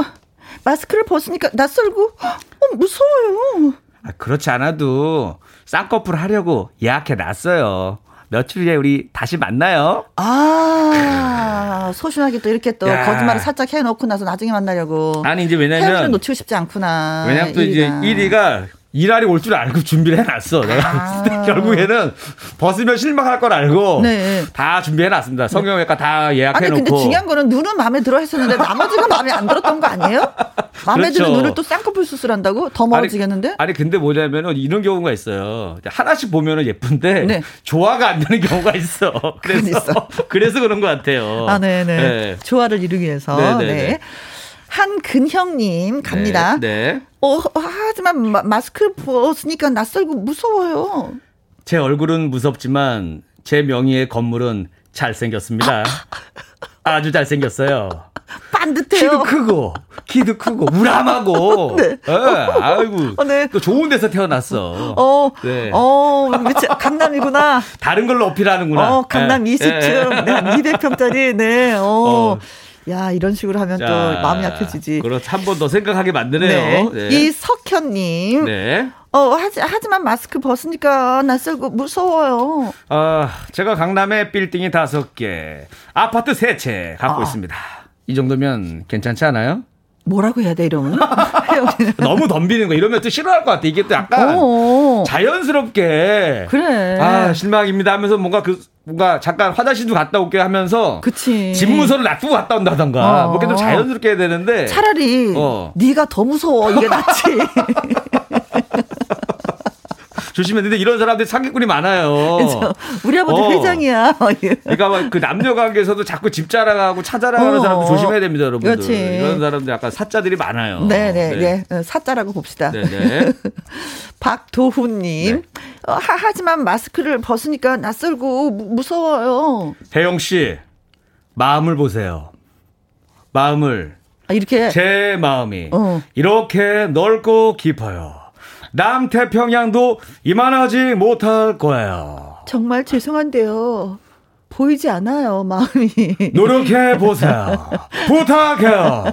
마스크를 벗으니까 낯설고, 어, 무서워요. 아, 그렇지 않아도 쌍꺼풀 하려고 예약해 놨어요. 며칠 후에 우리 다시 만나요. 아, 소심하게 또 이렇게 또 야. 거짓말을 살짝 해놓고 나서 나중에 만나려고. 아니, 이제 왜냐면. 놓치고 싶지 않구나. 왜냐면 또 1위가. 이제 1위가 이날이 올 줄 알고 준비를 해놨어. 내가 아. 결국에는 벗으면 실망할 걸 알고 네. 다 준비해놨습니다. 성형외과 다 예약해놓고. 아니 근데 중요한 거는 눈은 마음에 들어 했었는데 나머지가 마음에 안 들었던 거 아니에요? 마음에 그렇죠. 드는 눈을 또 쌍꺼풀 수술한다고 더 멀어지겠는데? 아니, 아니, 근데 뭐냐면은 이런 경우가 있어요. 하나씩 보면은 예쁜데 네. 조화가 안 되는 경우가 있어. 그래서 있어. 그래서 그런 것 같아요. 아 네네. 네. 조화를 이루기 위해서. 네네네. 네. 한근형님 갑니다. 네, 네. 어, 하지만 마, 스크 벗으니까 낯설고 무서워요. 제 얼굴은 무섭지만 제 명의의 건물은 잘생겼습니다. 아. 주 잘생겼어요. 반듯해요. 키도 크고, 키도 크고, 우람하고. 네. 네. 아이고. 어, 네. 또 좋은 데서 태어났어. 어, 네. 어, 강남이구나. 다른 걸로 어필하는구나. 어, 강남 네. 20층. 네. 200평짜리, 네. 어. 어. 야 이런 식으로 하면 자, 또 마음이 약해지지. 그렇지 한번 더 생각하게 만드네요. 네. 네. 이석현님. 네. 어 하지, 하지만 마스크 벗으니까 낯설고 무서워요. 아 제가 강남에 빌딩이 다섯 개, 아파트 세 채 갖고 아. 있습니다. 이 정도면 괜찮지 않아요? 뭐라고 해야 돼 이러면? 너무 덤비는 거 이러면 또 싫어할 것 같아. 이게 또 약간 어어. 자연스럽게. 그래. 아 실망입니다 하면서 뭔가 그 뭔가 잠깐 화장실도 갔다 올게 하면서 그치. 집무서를 놔두고 갔다 온다던가. 어. 뭐 이렇게 좀 자연스럽게 해야 되는데. 차라리 어. 네가 더 무서워. 이게 낫지 조심해야 되는데 이런 사람들이 사기꾼이 많아요. 그렇죠. 우리 아버지 어. 회장이야. 그러니까 그 남녀 관계에서도 자꾸 집 자랑하고 차 자랑하는 어. 사람들 조심해야 됩니다, 여러분들. 그렇지. 이런 사람들 약간 사자들이 많아요. 네네 네. 네. 네. 사자라고 봅시다. 네네. 박도훈님. 네. 어, 하, 하지만 마스크를 벗으니까 낯설고 무, 무서워요. 혜영 씨 마음을 보세요. 마음을 아, 이렇게 제 마음이 어. 이렇게 넓고 깊어요. 남태평양도 이만하지 못할 거예요. 정말 죄송한데요. 보이지 않아요, 마음이. 노력해 보세요. 부탁해요.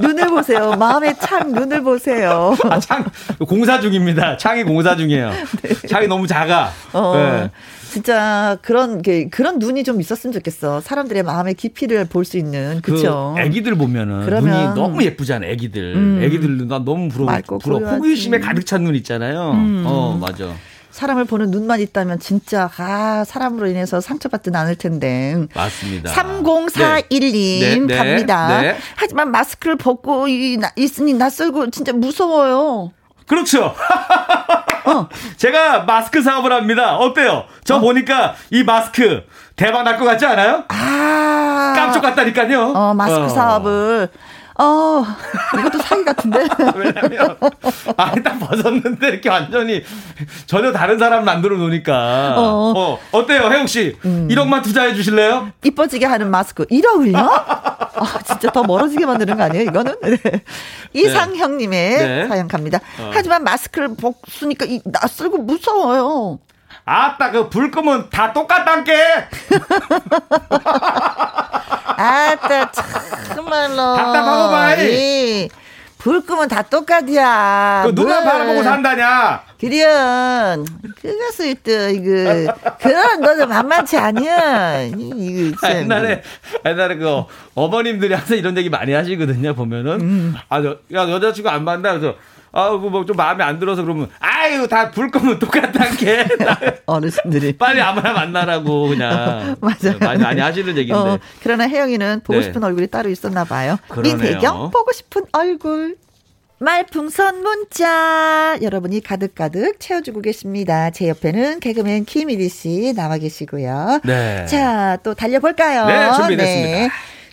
눈을 보세요. 마음의 창 눈을 보세요. 아, 창 공사 중입니다. 창이 공사 중이에요. 네. 창이 너무 작아. 어. 네. 진짜 그런 게 그런 눈이 좀 있었으면 좋겠어. 사람들의 마음의 깊이를 볼 수 있는 그렇죠. 그 애기들 보면은 눈이 너무 예쁘잖아. 애기들. 음. 애기들 나 너무 부러워. 부러워. 호기심에 가득 찬 눈 있잖아요. 음. 어 맞아. 사람을 보는 눈만 있다면 진짜 아 사람으로 인해서 상처받진 않을 텐데. 맞습니다. 3041님 네. 네. 갑니다. 네. 하지만 마스크를 벗고 있으니 낯설고 진짜 무서워요. 그렇죠. 어. 제가 마스크 사업을 합니다. 어때요? 저 어. 보니까 이 마스크 대박 날 것 같지 않아요? 아. 깜짝 같다니까요. 어, 마스크 어. 사업을. 어, 이것도 사기 같은데? 왜냐면, 아니, 딱 벗었는데, 이렇게 완전히 전혀 다른 사람 만들어 놓으니까. 어, 어 어때요, 혜영씨? 음. 1억만 투자해 주실래요? 이뻐지게 하는 마스크. 1억을요? 아, 진짜 더 멀어지게 만드는 거 아니에요, 이거는? 네. 이상형님의 네. 네. 사연 갑니다. 어. 하지만 마스크를 벗으니까 이, 낯설고 무서워요. 아따, 그 불 끄면 다 똑같단게! 아따, 참말로. 답답하고 봐이. 불 끄면 다 똑같이야. 그 누가 바라보고 산다냐? 그련 그것을 또 이거 그런 너도 만만치 아니야. 이거 참. 옛날에 옛날에 그 어머님들이 항상 이런 얘기 많이 하시거든요. 보면은 음. 아야 여자친구 안 만나 그래서 아우 뭐좀 마음에 안 들어서 그러면 아유 다 불 거면 똑같단 게 어르신들이 빨리 아무나 만나라고 그냥 맞아요 많이, 많이 하시는 얘기인데 어, 그러나 혜영이는 보고 네. 싶은 얼굴이 따로 있었나 봐요 민혜경 보고 싶은 얼굴 말풍선 문자 여러분이 가득가득 채워주고 계십니다. 제 옆에는 개그맨 김일희 씨 나와 계시고요. 네. 자, 또 달려볼까요? 네, 준비됐습니다. 네.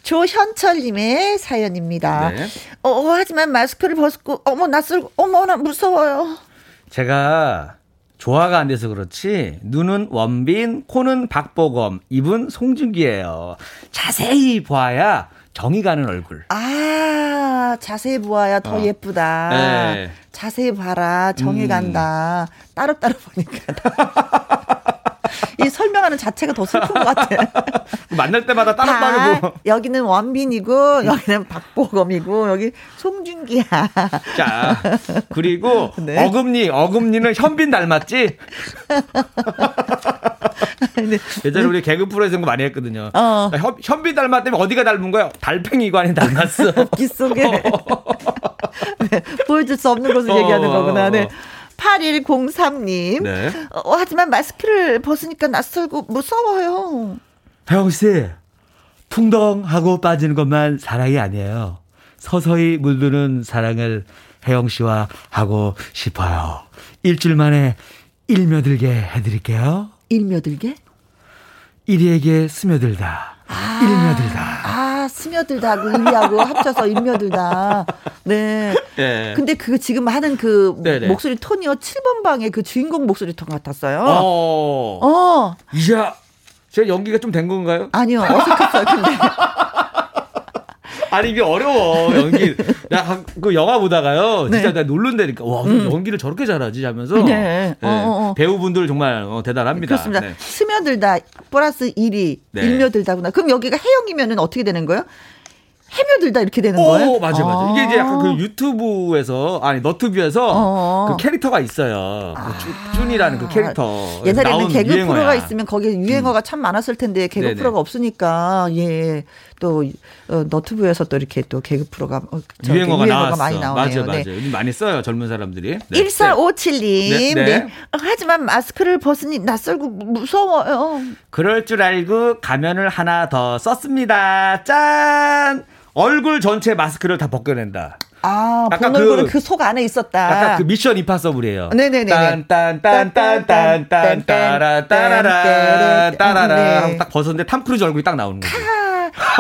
조현철님의 사연입니다. 네. 어, 어, 하지만 마스크를 벗고, 어머, 낯설고, 어머, 나 무서워요. 제가 조화가 안 돼서 그렇지, 눈은 원빈, 코는 박보검, 입은 송중기예요. 자세히 보아야 정이 가는 얼굴. 아, 자세히 보아야 더 어. 예쁘다. 네. 자세히 봐라, 정이 음. 간다. 따로따로 보니까. 이 설명하는 자체가 더 슬픈 것 같아. 만날 때마다 따로따로 뭐. 여기는 원빈이고 여기는 박보검이고 여기 송중기야. 자 그리고 네. 어금니 어금니는 현빈 닮았지? 네. 예전에 우리 개그 프로에서 많이 했거든요. 어. 현, 현빈 닮았다면 어디가 닮은 거야? 달팽이관이 닮았어. 귀 속에. 네, 보여줄 수 없는 것을 어. 얘기하는 거구나. 네. 8103님. 네. 어, 하지만 마스크를 벗으니까 낯설고 무서워요. 혜영 씨, 풍덩하고 빠지는 것만 사랑이 아니에요. 서서히 물드는 사랑을 혜영 씨와 하고 싶어요. 일주일 만에 일며들게 해드릴게요. 일며들게? 이리에게 스며들다. 아, 일며들다. 아, 스며들다고 일리하고 합쳐서 일며들다. 네. 네. 근데 그 지금 하는 그 네네. 목소리 톤이요. 7번 방의 그 주인공 목소리 톤 같았어요. 어. 어. 이야. 제가 연기가 좀 된 건가요? 아니요. 어색했어요. 근데. 아니 이게 어려워 연기. 나 그 영화 보다가요. 진짜 네. 나 놀른다니까. 와 음. 연기를 저렇게 잘하지 하면서. 네. 네. 어, 어, 어. 배우분들 정말 어, 대단합니다. 그렇습니다. 네. 스며들다 플러스 1위 네. 일며들다구나. 그럼 여기가 해영이면은 어떻게 되는 거예요? 헤며들다 이렇게 되는 거예요? 오, 맞아요, 맞아요. 이게 이제 약간 그 아. 유튜브에서 아니 너튜브에서 어. 그 캐릭터가 있어요. 그 아. 그 쭌이라는 그 캐릭터. 옛날에는 개그 유행어야. 프로가 있으면 거기에 유행어가 음. 참 많았을 텐데 개그 네네. 프로가 없으니까 예. 또 어, 너튜브에서 또 이렇게 또 개그 프로가 어, 유행어가, 유행어가 많이 나오네요. 맞아요, 맞아요. 네. 요즘 많이 써요 젊은 사람들이. 네. 1457님. 네. 네. 네. 하지만 마스크를 벗으니 낯설고 무서워요. 그럴 줄 알고 가면을 하나 더 썼습니다. 짠. 얼굴 전체 마스크를 다 벗겨낸다. 아, 아까 그, 그속 안에 있었다. 아까 그 Mission Impossible이에요. 네네네. 딴딴딴딴딴딴 따라 따라라 따라라 딱 벗었는데 탐 크루즈 얼굴이 딱 나오는 거죠.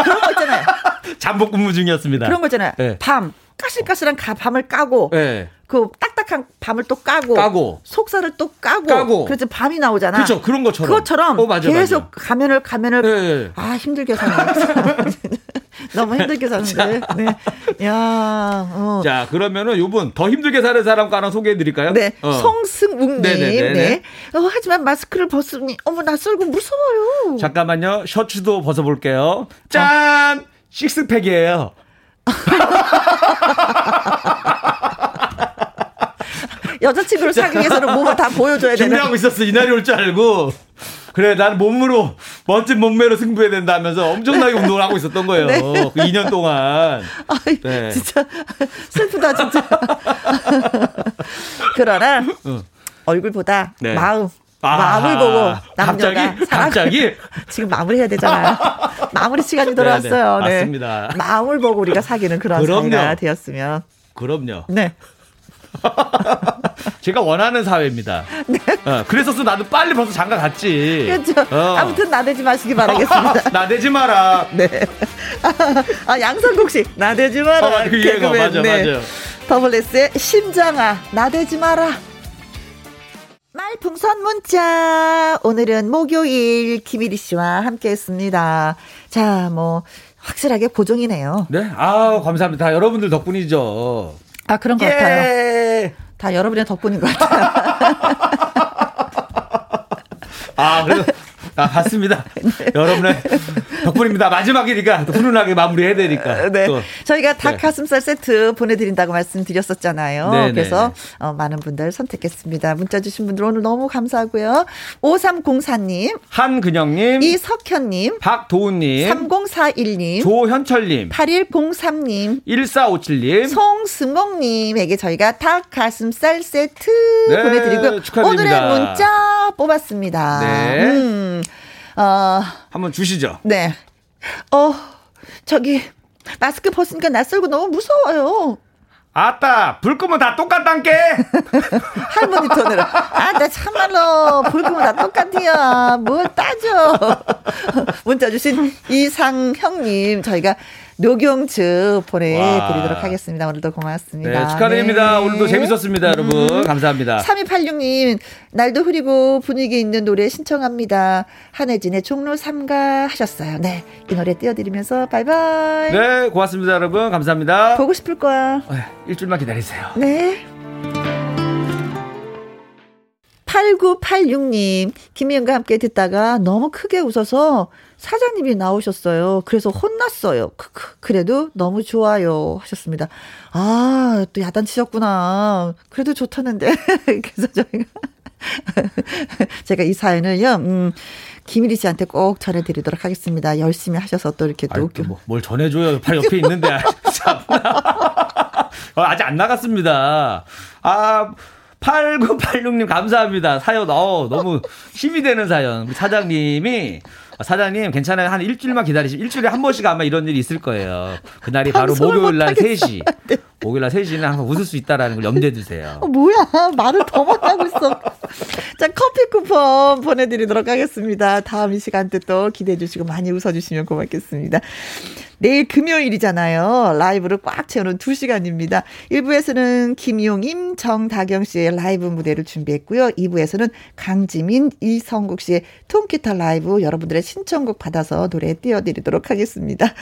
그런 거 있잖아요. 잠복 근무 중이었습니다. 그런 거 있잖아요. 네. 밤 까실까실한 가, 밤을 까고 네. 그 딱딱한 밤을 또 까고, 까고 속살을 또 까고, 까고. 그래서 밤이 나오잖아. 그렇죠. 그런 것처럼. 그것처럼 어, 맞아, 계속 맞아. 가면을 가면을 네. 아 힘들게 사는 너무 힘들게 사는데. 네. 야. 어. 자, 그러면은 요분 더 힘들게 사는 사람 하나 소개해 드릴까요? 네. 어. 송승욱 님. 네. 어, 하지만 마스크를 벗으니 어머 낯설고 무서워요. 잠깐만요. 셔츠도 벗어 볼게요. 짠! 어. 식스팩이에요. 여자친구를 사기 위해서는 몸을 다 보여줘야 되는. 준비하고 있었어. 이날이 올 줄 알고. 그래, 난 몸으로, 멋진 몸매로 승부해야 된다 하면서 엄청나게 운동을 하고 있었던 거예요. 네. 그 2년 동안. 아이, 네. 진짜 슬프다, 진짜. 그러나, 응. 얼굴보다 네. 마음. 아, 마음을 보고 남녀가 갑자기? 갑자기? 지금 마무리해야 되잖아요. 마무리 시간이 돌아왔어요. 네, 네. 맞습니다. 마음을 보고 우리가 사귀는 그런 사이가 되었으면. 그럼요. 네. 제가 원하는 사회입니다. 네. 어, 그래서 나도 빨리 벌써 장가 갔지. 그렇죠. 어. 아무튼 나대지 마시기 바라겠습니다. 나대지 마라. 네. 아, 양성국 씨, 나대지 마라. 어, 그 유행어, 맞아, 네. 맞아. 더블 S의 심장아, 나대지 마라. 말풍선 문자. 오늘은 목요일 김일희 씨와 함께 했습니다. 자, 뭐, 확실하게 보정이네요. 네. 아 감사합니다. 여러분들 덕분이죠. 아, 그런 것 예. 같아요. 다 여러분의 덕분인 것 같아요. 아, 그래도 아, 맞습니다. 네. 여러분의 덕분입니다. 마지막이니까 훈훈하게 마무리해야 되니까. 네. 또. 저희가 닭 가슴살 네. 세트 보내드린다고 말씀드렸었잖아요. 네, 네 그래서 네. 어, 많은 분들 선택했습니다. 문자 주신 분들 오늘 너무 감사하고요. 5304님, 한근영님, 이석현님, 박도훈님, 3041님, 조현철님, 8103님, 1457님, 송승목님에게 저희가 닭 가슴살 세트 네, 보내드리고요. 축하드립니다. 오늘의 문자 뽑았습니다. 네. 음. 어. 한번 주시죠. 네. 어, 저기, 마스크 벗으니까 낯설고 너무 무서워요. 아따, 불 끄면 다 똑같단께? 할머니 톤으로. 아, 나 참말로, 불 끄면 다 똑같이야. 뭘 따져. 문자 주신 이상형님, 저희가 녹용즙 보내드리도록 하겠습니다. 오늘도 고맙습니다. 네, 축하드립니다. 네. 오늘도 재밌었습니다, 여러분. 음. 감사합니다. 3286님, 날도 흐리고 분위기 있는 노래 신청합니다. 한혜진의 종로 3가 하셨어요. 네, 이 노래 띄워드리면서 바이바이. 네, 고맙습니다, 여러분. 감사합니다. 보고 싶을 거야. 네, 일주일만 기다리세요. 네. 8986님, 김희영과 함께 듣다가 너무 크게 웃어서 사장님이 나오셨어요. 그래서 혼났어요. 크크. 그래도 너무 좋아요. 하셨습니다. 아, 또 야단치셨구나. 그래도 좋다는데. 그래서 저희가. 제가 이 사연을요, 음, 김일희 씨한테 꼭 전해드리도록 하겠습니다. 열심히 하셔서 또 이렇게 또. 뭐, 뭘 전해줘요. 발 옆에 있는데. 참. 어, 아직 안 나갔습니다. 아, 8986님 감사합니다. 사연, 어, 너무 힘이 되는 사연. 사장님이 사장님 괜찮아요. 한 일주일만 기다리시면 일주일에 한 번씩 아마 이런 일이 있을 거예요. 그날이 바로 목요일 날 3시. 네. 목요일 날 3시는 항상 웃을 수 있다라는 걸 염두에 두세요. 어, 뭐야. 말을 더 못하고 있어. 자, 커피 쿠폰 보내드리도록 하겠습니다. 다음 이 시간대 또 기대해 주시고 많이 웃어주시면 고맙겠습니다. 내일 금요일이잖아요. 라이브를 꽉 채우는 2시간입니다. 1부에서는 김용임, 정다경 씨의 라이브 무대를 준비했고요. 2부에서는 강지민, 이성국 씨의 통기타 라이브 여러분들의 신청곡 받아서 노래 띄워드리도록 하겠습니다.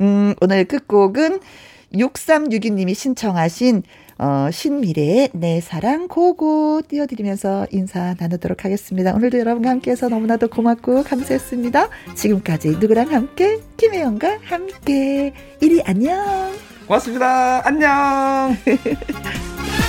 음, 오늘 끝곡은 6362님이 신청하신 어, 신미래의 내 사랑 고고 띄워드리면서 인사 나누도록 하겠습니다. 오늘도 여러분과 함께해서 너무나도 고맙고 감사했습니다. 지금까지 누구랑 함께 김혜영과 함께 이리 안녕. 고맙습니다. 안녕.